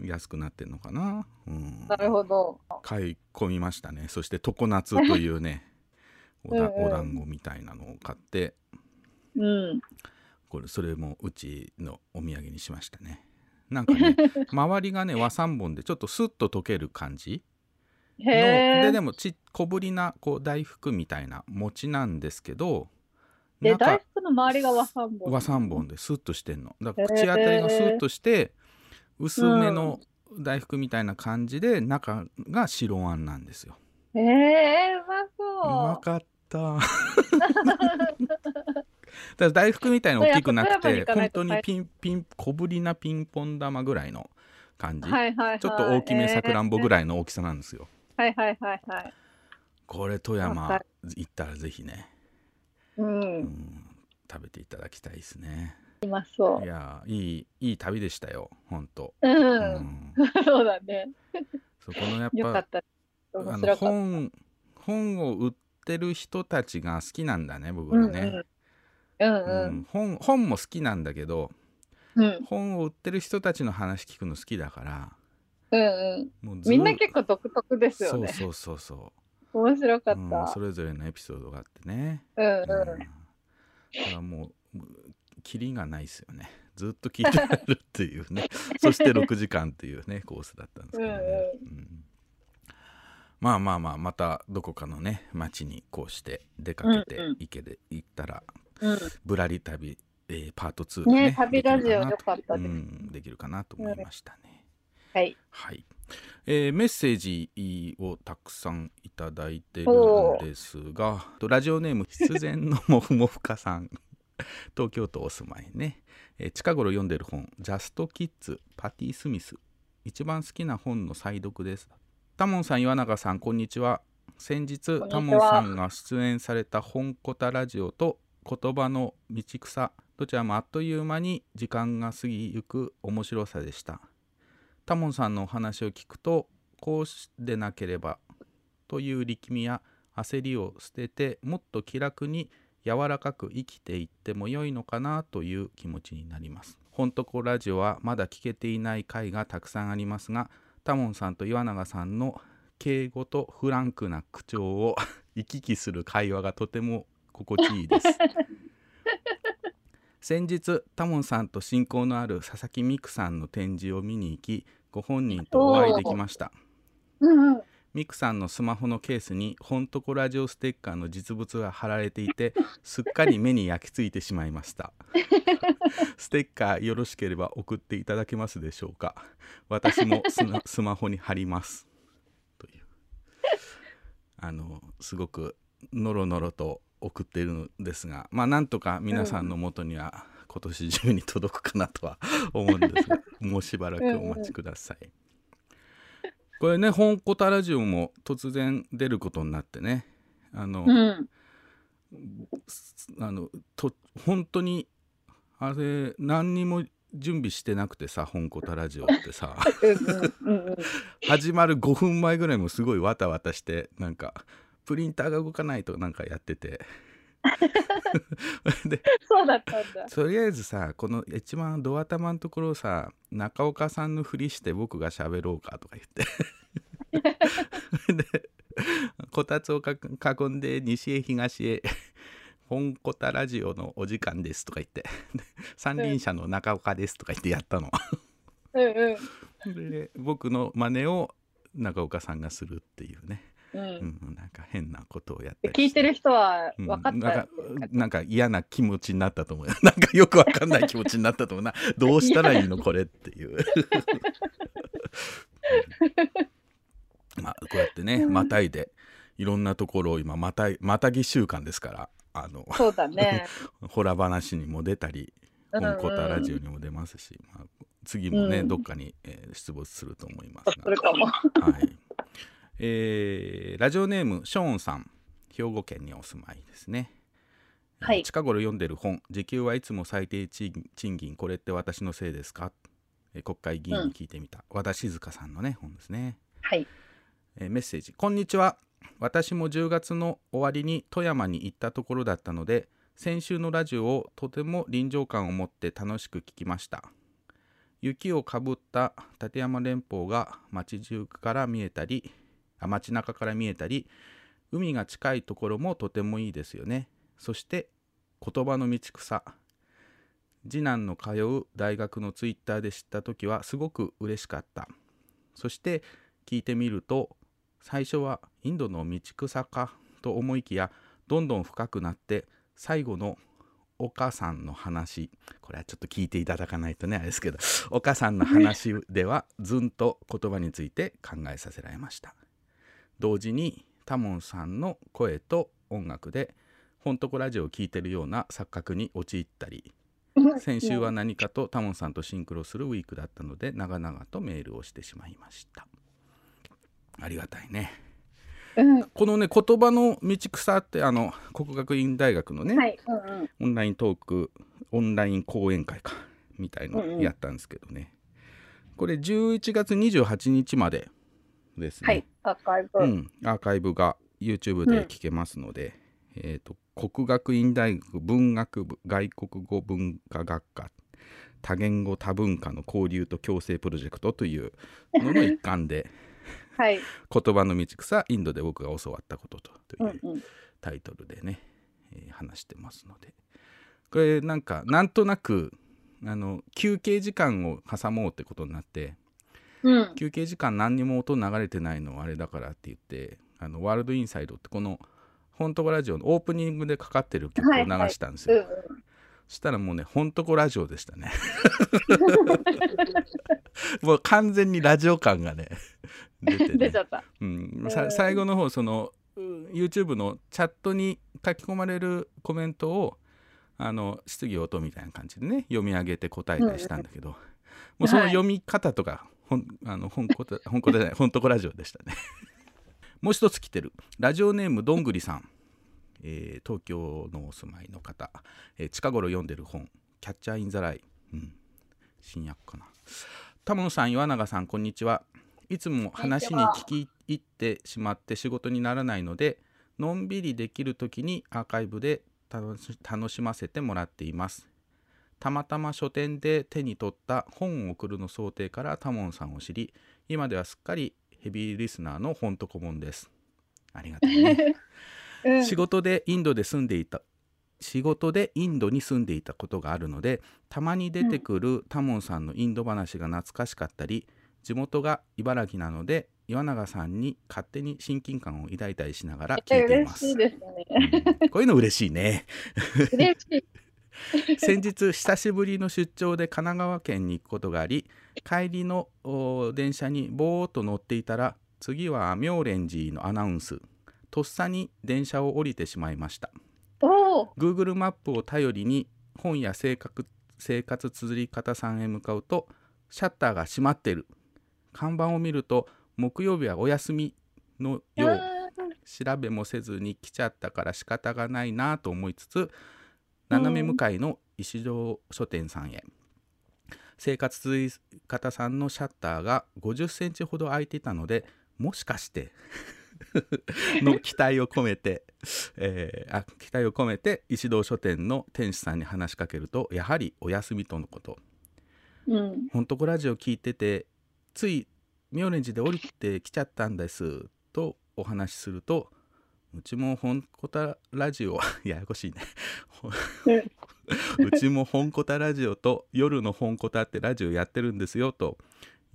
安くなってんのかな、うん、なるほど。買い込みましたね。そして常夏というね (laughs) おだうんうん。お団子みたいなのを買って。うん。これそれもうちのお土産にしましたね。なんかね (laughs) 周りがね和三本でちょっとスッと溶ける感じの。ででもち小ぶりなこう大福みたいな餅なんですけどで、中大福の周りが和三本。和三本でスッとしてんの。だから口当たりがスッとして薄めの大福みたいな感じで中が白あんなんですよ。へえうまうそう。まかった。(laughs) だ大福みたいに大きくなくて本当にピンピン小ぶりなピンポン玉ぐらいの感じ、はいはいはい。ちょっと大きめさくらんぼぐらいの大きさなんですよ、はいはいはいはい。これ富わ山か行ったらぜひね。うん。食べていただきたいですねうまそう。いやいいいい旅でしたよ本当うん。そうだね。そこのやっぱよかった。あの面白かった。本本を売ってる人たちが好きなんだね僕らね、うんううんん本本も好きなんだけど、うん本を売ってる人たちの話聞くの好きだからうんうん。みんな結構独特ですよね。そうそうそうそ面白かう、うんった。それぞれのエピソードがあってねうんうん。だからもうキリがないですよね。ずっと聞いてられるっていうね。(laughs) そして6時間っていうねコースだったんですけどね、うんまあまあまあまたどこかのね町にこうして出かけてうんうん。行けで行ったら、うん。ぶらり旅、えーパート2ね旅ラジオよかったです。うん、できるかなと思いましたね、はい。はい、えーメッセージをたくさんいただいてるんですがとラジオネーム必然のもふもふかさん (laughs) 東京都お住まいね、えー近頃読んでる本「ジャストキッズパティ・スミス」一番好きな本の再読です。タモンさん岩永さんこんにちは。先日タモンさんが出演された本コタラジオと言葉の道草どちらもあっという間に時間が過ぎゆく面白さでした。タモンさんのお話を聞くとこうでなければという力みや焦りを捨ててもっと気楽に柔らかく生きていっても良いのかなという気持ちになります。ほんとこラジオはまだ聞けていない回がたくさんありますがタモンさんと岩永さんの敬語とフランクな口調を (laughs) 行き来する会話がとても心地いいです。(laughs) 先日タモンさんと親交のある佐々木美久さんの展示を見に行きご本人とお会いできましたうんうん。ミクさんのスマホのケースに「ほんとこラジオステッカー」の実物が貼られていて (laughs) すっかり目に焼き付いてしまいました。ステッカーよろしければ送っていただけますでしょうか。私もスマホに貼ります。という。あのすごくノロノロと送っているのですがまあなんとか皆さんの元には今年中に届くかなとは思うんですがもうしばらくお待ちください。これね本コタラジオも突然出ることになってね。あの、うん。あのと本当にあれ何にも準備してなくてさ本コタラジオってさ。(laughs) 始まる5分前ぐらいもすごいわたわたしてなんかプリンターが動かないとなんかやってて (laughs) でそうだったんだ。とりあえずさこの一番ドア玉のところをさ中岡さんのふりして僕が喋ろうかとか言ってでこたつをか囲んで西へ東へ「本コタラジオのお時間です」とか言ってで三輪車の中岡です」とか言ってやったの。うんうん。で僕の真似を中岡さんがするっていうね、うん。うん、なんか変なことをやったり聞いてる人はうん。分かった。なんかなんか嫌な気持ちになったと思う。よなんかよくわかんない気持ちになったと思うな。(laughs) どうしたらいいのこれっていう。(laughs) まあこうやってねまたいでいろんなところを今またいまたぎ週間ですからあの。そうだね。(laughs) ホラ話にも出たりうんうん。本コタラジオにも出ますし、まあ、次もね、うん。どっかに、えー出没すると思いますが。それかも。はいえーラジオネームショーンさん兵庫県にお住まいですね、はい。えー近頃読んでる本「時給はいつも最低賃賃金これって私のせいですか?」えー国会議員に聞いてみた、和田静香さんのね本ですね、はい。えーメッセージ「こんにちは。私も10月の終わりに富山に行ったところだったので先週のラジオをとても臨場感を持って楽しく聞きました。雪をかぶった立山連峰が街中から見えたりあ街中から見えたり海が近いところもとてもいいですよね。そして言葉の道草次男の通う大学のツイッターで知った時はすごく嬉しかった。そして聞いてみると最初はインドの道草かと思いきやどんどん深くなって最後のお母さんの話。これはちょっと聞いていただかないとねあれですけど。お母さんの話ではずんと言葉について考えさせられました。同時にタモンさんの声と音楽でほんとこラジオを聴いてるような錯覚に陥ったり先週は何かとタモンさんとシンクロするウィークだったので長々とメールをしてしまいましたありがたいねうん。このね言葉の道草ってあの国学院大学のね、はい。うんうん。オンライントークオンライン講演会かみたいのうんうんやったんですけどね、これ11月28日までですね、はい。アーカイブ。うん、アーカイブが YouTube で聞けますので、えー、と国学院大学文学部外国語文化学科多言語多文化の交流と共生プロジェクトというのの一環ではい。(laughs) 言葉の道草インドで僕が教わったこととといううんうん。タイトルでね、えー話してますのでこれなんかなんとなくあの休憩時間を挟もうってことになってうん。休憩時間何にも音流れてないのあれだからって言ってあのワールドインサイドってこの本当こラジオのオープニングでかかってる曲を流したんですよ、はいはいそしたらもうね本当こラジオでしたね。もう完全にラジオ感がね出てね。出ちゃった。うん。最後の方そのう YouTube のチャットに書き込まれるコメントをあの質疑応答みたいな感じでね読み上げて答えたりしたんだけど、もうそのはい。読み方とか、ほんあの本こ本こじゃない本とこラジオでしたね。(laughs) もう一つ来てる。ラジオネームどんぐりさん、えー東京のお住まいの方、えー近頃読んでる本「キャッチャー・イン・ザ・ライ」うん、新訳かな。玉野さん岩永さんこんにちは。いつも話に聞き入ってしまって仕事にならないのでのんびりできる時にアーカイブで楽し楽しませてもらっています。たまたま書店で手に取った本を送るの想定からタモンさんを知り今ではすっかりヘビーリスナーの本と顧問です。ありがとうね。(laughs) うん。仕事でインドで住んでいた仕事でインドに住んでいたことがあるのでたまに出てくるタモンさんのインド話が懐かしかったり地元が茨城なので岩永さんに勝手に親近感を抱いたりしながら聞いています。嬉しいですね。こういうの嬉しいね。嬉しい。(laughs) 先日久しぶりの出張で神奈川県に行くことがあり帰りのお電車にぼーっと乗っていたら次は妙蓮寺のアナウンス。とっさに電車を降りてしまいました。Google マップを頼りに本や生活生活綴り方さんへ向かうとシャッターが閉まっている。看板を見ると木曜日はお休みのよう。調べもせずに来ちゃったから仕方がないなと思いつつ斜め向かいの石堂書店さんへ生活綴り方さんのシャッターが50センチほど開いていたのでもしかして (laughs) の期待を込めて、えーあ期待を込めて石堂書店の店主さんに話しかけるとやはりお休みとのことうん。ほんとこラジオ聞いててつい妙蓮寺で降りてきちゃったんですとお話しするとうちも本コタラジオ (laughs) ややこしいね。うちも本コタラジオと夜の本コタってラジオやってるんですよと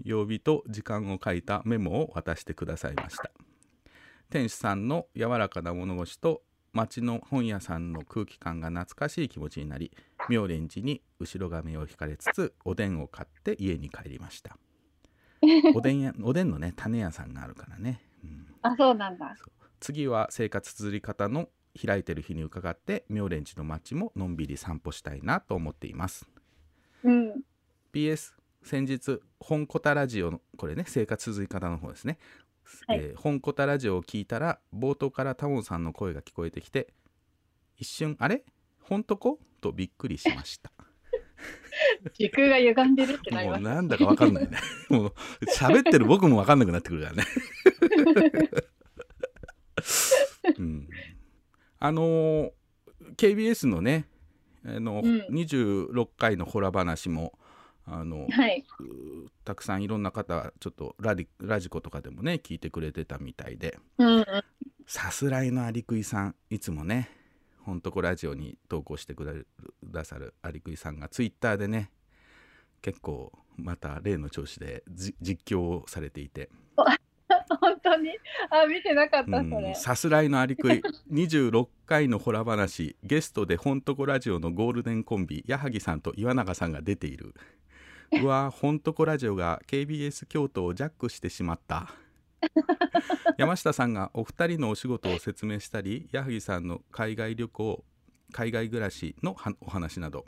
曜日と時間を書いたメモを渡してくださいました。店主さんの柔らかな物腰と町の本屋さんの空気感が懐かしい気持ちになり妙蓮寺に後ろ髪を引かれつつおでんを買って家に帰りました。おでん屋おでんのね種屋さんがあるからね。あ、そうなんだ。次は生活綴り方の開いてる日に伺って妙蓮寺の町ものんびり散歩したいなと思っています。うん。PS 先日本コタラジオのこれね生活綴り方の方ですね、えー本コタラジオを聞いたら冒頭からタモンさんの声が聞こえてきて一瞬あれ？本当こ？とびっくりしました。時空が歪んでるってなりもう。なんだかわかんないね。もう喋ってる僕もわかんなくなってくるからね (laughs) うん、あのー KBS のねあの、うん26回のホラ話もあの、はい。たくさんいろんな方ちょっとラディラジコとかでもね聞いてくれてたみたいでうんうん。さすらいのアリクイさんいつもねほんとこラジオに投稿してくださるアリクイさんがツイッターでね結構また例の調子でじ実況をされていて (laughs) 本当に？あ、見てなかった、そうん。れ。さすらいのアリクイ26回のホラ話。ゲストでほんとこラジオのゴールデンコンビ矢作さんと岩永さんが出ている。うわほんとこラジオが KBS 京都をジャックしてしまった。(laughs) 山下さんがお二人のお仕事を説明したり矢作さんの海外旅行海外暮らしのはお話など。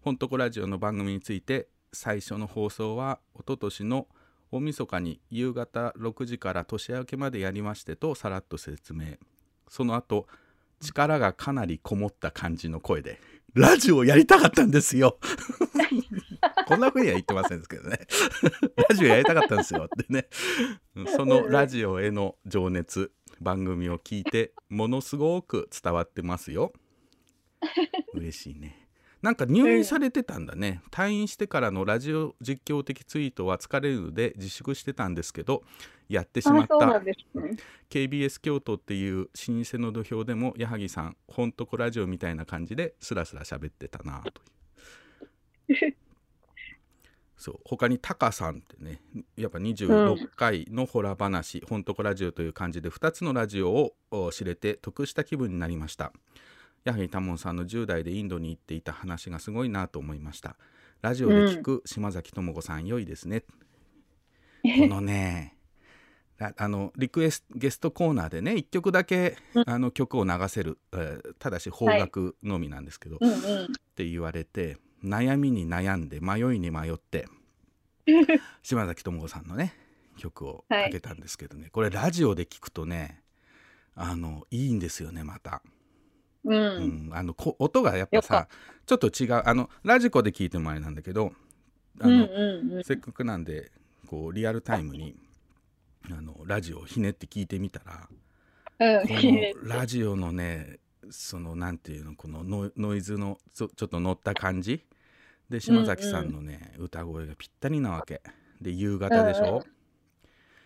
ほんとこラジオの番組について最初の放送は一昨年の大晦日に夕方6時から年明けまでやりましてとさらっと説明。その後力がかなりこもった感じの声で「ラジオやりたかったんですよ」(laughs) こんな風には言ってませんですけどね。ラジオやりたかったんですよってね。そのラジオへの情熱番組を聞いてものすごく伝わってますよ。嬉しいねなんか入院されてたんだね、退院してからのラジオ実況的ツイートは疲れるので自粛してたんですけどやってしまった。んですね。KBS 京都っていう老舗の土俵でも矢作さんほんとこラジオみたいな感じでスラスラ喋ってたなという。そう他にタカさんってねやっぱ26回のホラ話「ほんとこラジオ」という感じで2つのラジオをお知れて得した気分になりましたやはりタモンさんの10代でインドに行っていた話がすごいなと思いました。ラジオで聞く島崎智子さん良いですね、このねああのリクエスゲストコーナーでね1曲だけ、あの曲を流せる、えーただし邦楽のみなんですけど、うんうん。って言われて悩みに悩んで迷いに迷って (laughs) 島崎智子さんのね曲をかけたんですけどね、これラジオで聞くとねあのいいんですよねまた。うん。うんあのこ音がやっぱさちょっと違うあのラジコで聞いてもあれなんだけどあの、うんうんうん。せっかくなんでこうリアルタイムにあのラジオをひねって聞いてみたらうんこのラジオのねそのなんていうのこのノイノイズのちょっと乗った感じ？で島崎さんのね、歌声がぴったりなわけ。で夕方でしょ、ねよかったです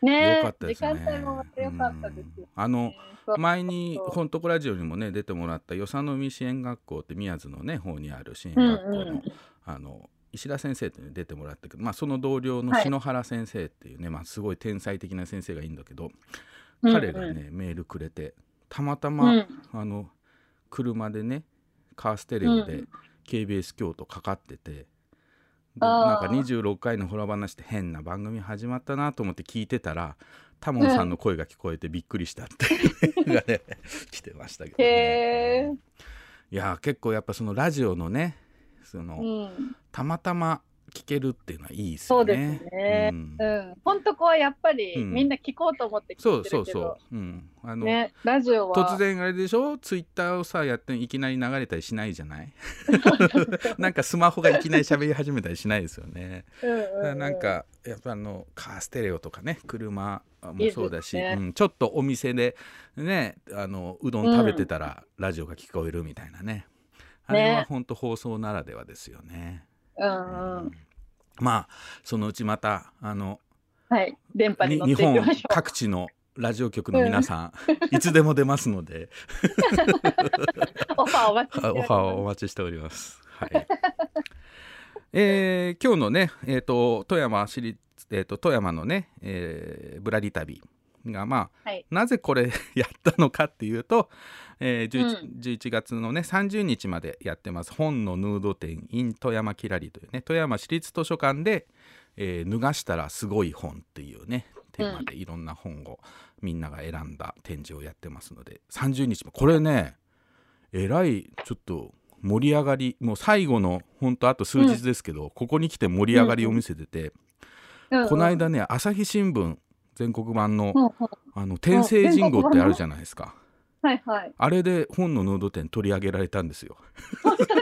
ね。かったですよ。あの前にそう「ほんとこラジオ」にもね出てもらった与謝野海支援学校って宮津のね方にある支援学校の,、うん。うんあの石田先生って出てもらったけど、まあ、その同僚のはい。篠原先生っていうね、まあ、すごい天才的な先生がいいんだけど、うんうん。彼がねメールくれてたまたま、うん。あの車でねカーステレオでうん。KBS 京都かかってて、なんか26回のホラ話って変な番組始まったなと思って聞いてたらタモンさんの声が聞こえてびっくりしたっていうのがね来てましたけど、ね、へいやー結構やっぱそのラジオのねその、ーうん。たまたま聞けるっていうのはいいですよそうですね。ね。うんうん。本当こはやっぱりうんみんな聞こうと思ってそう聞いてそうそう、。うん、あの、ね、ラジオは突然あれでしょ？ツイッターをさやっていきなり流れたりしないじゃない？(laughs) なんかスマホがいきなり喋り始めたりしないですよね。うんなんかやっぱあのカーステレオとかね車もそうだしねうん、ちょっとお店でねあのうどん食べてたらラジオが聞こえるみたいなね、あれはね本当放送ならではですよね。うんうん。まあそのうちまたあのはい。電波日本。(laughs) 各地のラジオ局の皆さん、(laughs) いつでも出ますので (laughs) オファーお待ちしておりますオファーをお待ちしております。はい。えー今日のね、えー、と富山市立、えー、と富山のね、えーぶらり旅がまあ、はい。なぜこれ (laughs) やったのかっていうと、えー 11, うん。11月のね30日までやってます。本のヌード展 in 富山きらりというね富山市立図書館で、えー脱がしたらすごい本っていうねテーマでいろんな本をみんなが選んだ展示をやってますので30日も。これねえらいちょっと盛り上がりもう最後のほんとあと数日ですけど、ここに来て盛り上がりを見せてて、うんうん。この間ね朝日新聞全国版のあの天聖人語ってあるじゃないですか。はいはい。あれで本のヌード展取り上げられたんですよ。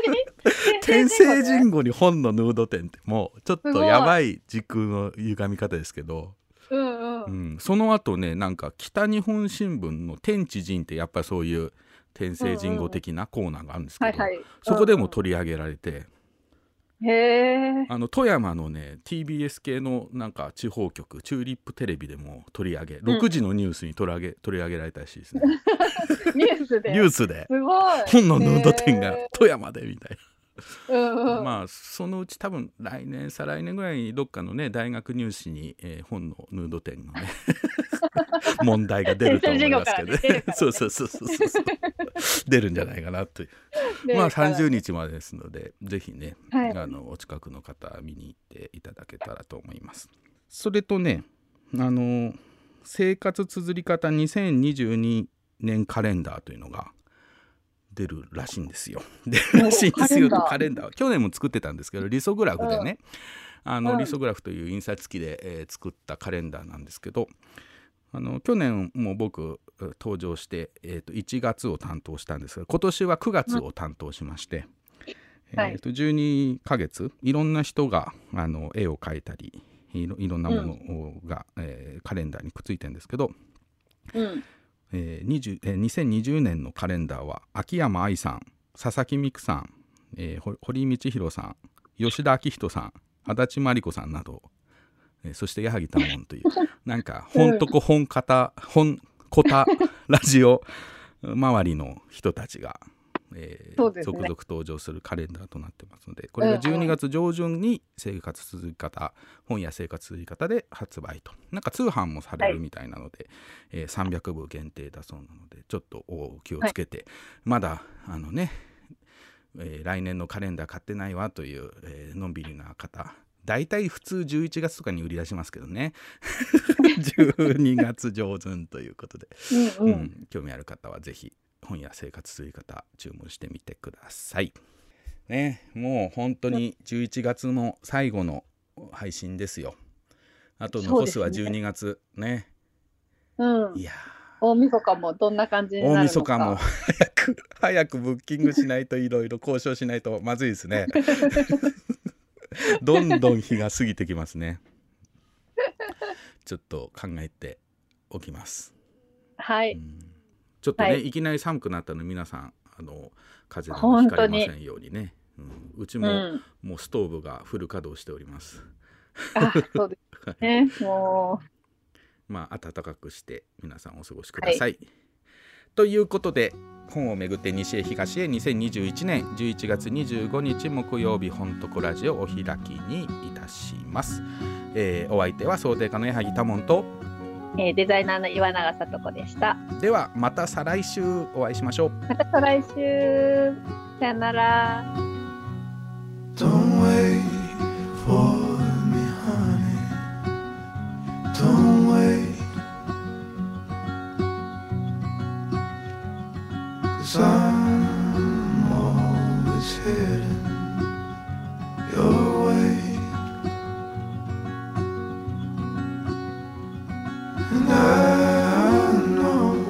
(laughs) 天聖人語に本のヌード展ってもうちょっとやばい時空の歪み方ですけど、うんうん。うん、その後ねなんか北日本新聞の天地人ってやっぱそういう天聖人語的なコーナーがあるんですけど。そこでも取り上げられて。あの富山のね TBS 系のなんか地方局チューリップテレビでも取り上げうん6時のニュースに取り上げ取り上げられたらしいですね。(laughs) ニュースで。ニュースですごい。本のヌード展がへ富山でみたいうんな、うん。まあそのうち多分来年再来年ぐらいにどっかのね大学入試に、えー本のヌード展のね (laughs) 問題が出ると思いますけどね。ねね。(laughs) そうそうそうそうそう出るんじゃないかなという。まあから。30日までですのでぜひね、はい。あのお近くの方見に行っていただけたらと思います。それとねあの生活綴り方2022年カレンダーというのが出るらしいんですよ。出るらしいんですよカレンダー。カレンダー。は去年も作ってたんですけどリソグラフでね、あのうん。リソグラフという印刷機で、えー作ったカレンダーなんですけどあの去年も僕えー登場して、えー、と1月を担当したんですが今年は9月を担当しまして、はい。えー、と12ヶ月いろんな人があの絵を描いたりいろいろんなものが、えーカレンダーにくっついてるんですけど、うん。えー20えー2020年のカレンダーは秋山愛さん佐々木美久さん、えーほ堀道弘さん吉田明人さん足立真理子さんなど、えーそして矢作多門という (laughs) なんか本とこ本方本コタラジオ周りの人たちがえーね。続々登場するカレンダーとなってますのでこれが12月上旬に生活続き方本や生活続き方で発売と。なんか通販もされるみたいなので、えー300部限定だそうなのでちょっとお気をつけて、まだあのね、えー来年のカレンダー買ってないわという、えーのんびりな方大体普通11月とかに売り出しますけどね。(laughs) 12月上旬ということで、うん。うん興味ある方はぜひ本や生活続き方注文してみてください。ねもう本当に11月の最後の配信ですよ。あと残すはそうですね12月ねうん。いや大晦日もどんな感じになるのか。大晦日も (laughs) 早く早くブッキングしないといろいろ交渉しないとまずいですね。(laughs) どんどん日が過ぎてきますね。ちょっと考えておきます。はい。ちょっとね、はいい、きなり寒くなったので皆さんあの風邪でもひかれませんようにね。うん、うちも、うんもうストーブがフル稼働しております。あ、そうですね。(laughs) もまあ暖かくして皆さんお過ごしください。ということで本をめぐって西へ東へ2021年11月25日木曜日本とこラジオお開きにいたします。えーお相手は想定家の矢作多門とう、えーデザイナーの岩永さと子でした。ではまた再来週お会いしましょう。また再来週。さよなら。Don't wait for me, honey. Don't wait. Cause I'm I know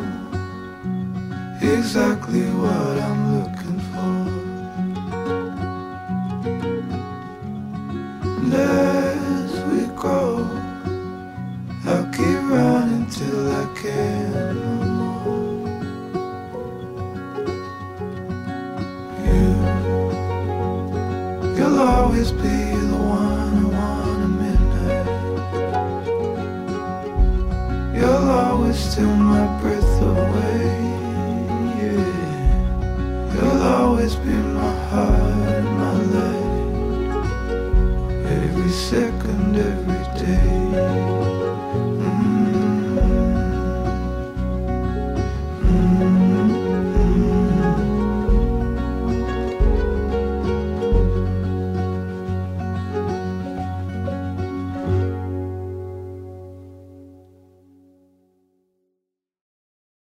exactly what I'm looking for. And as we go, I'll keep running till I can sick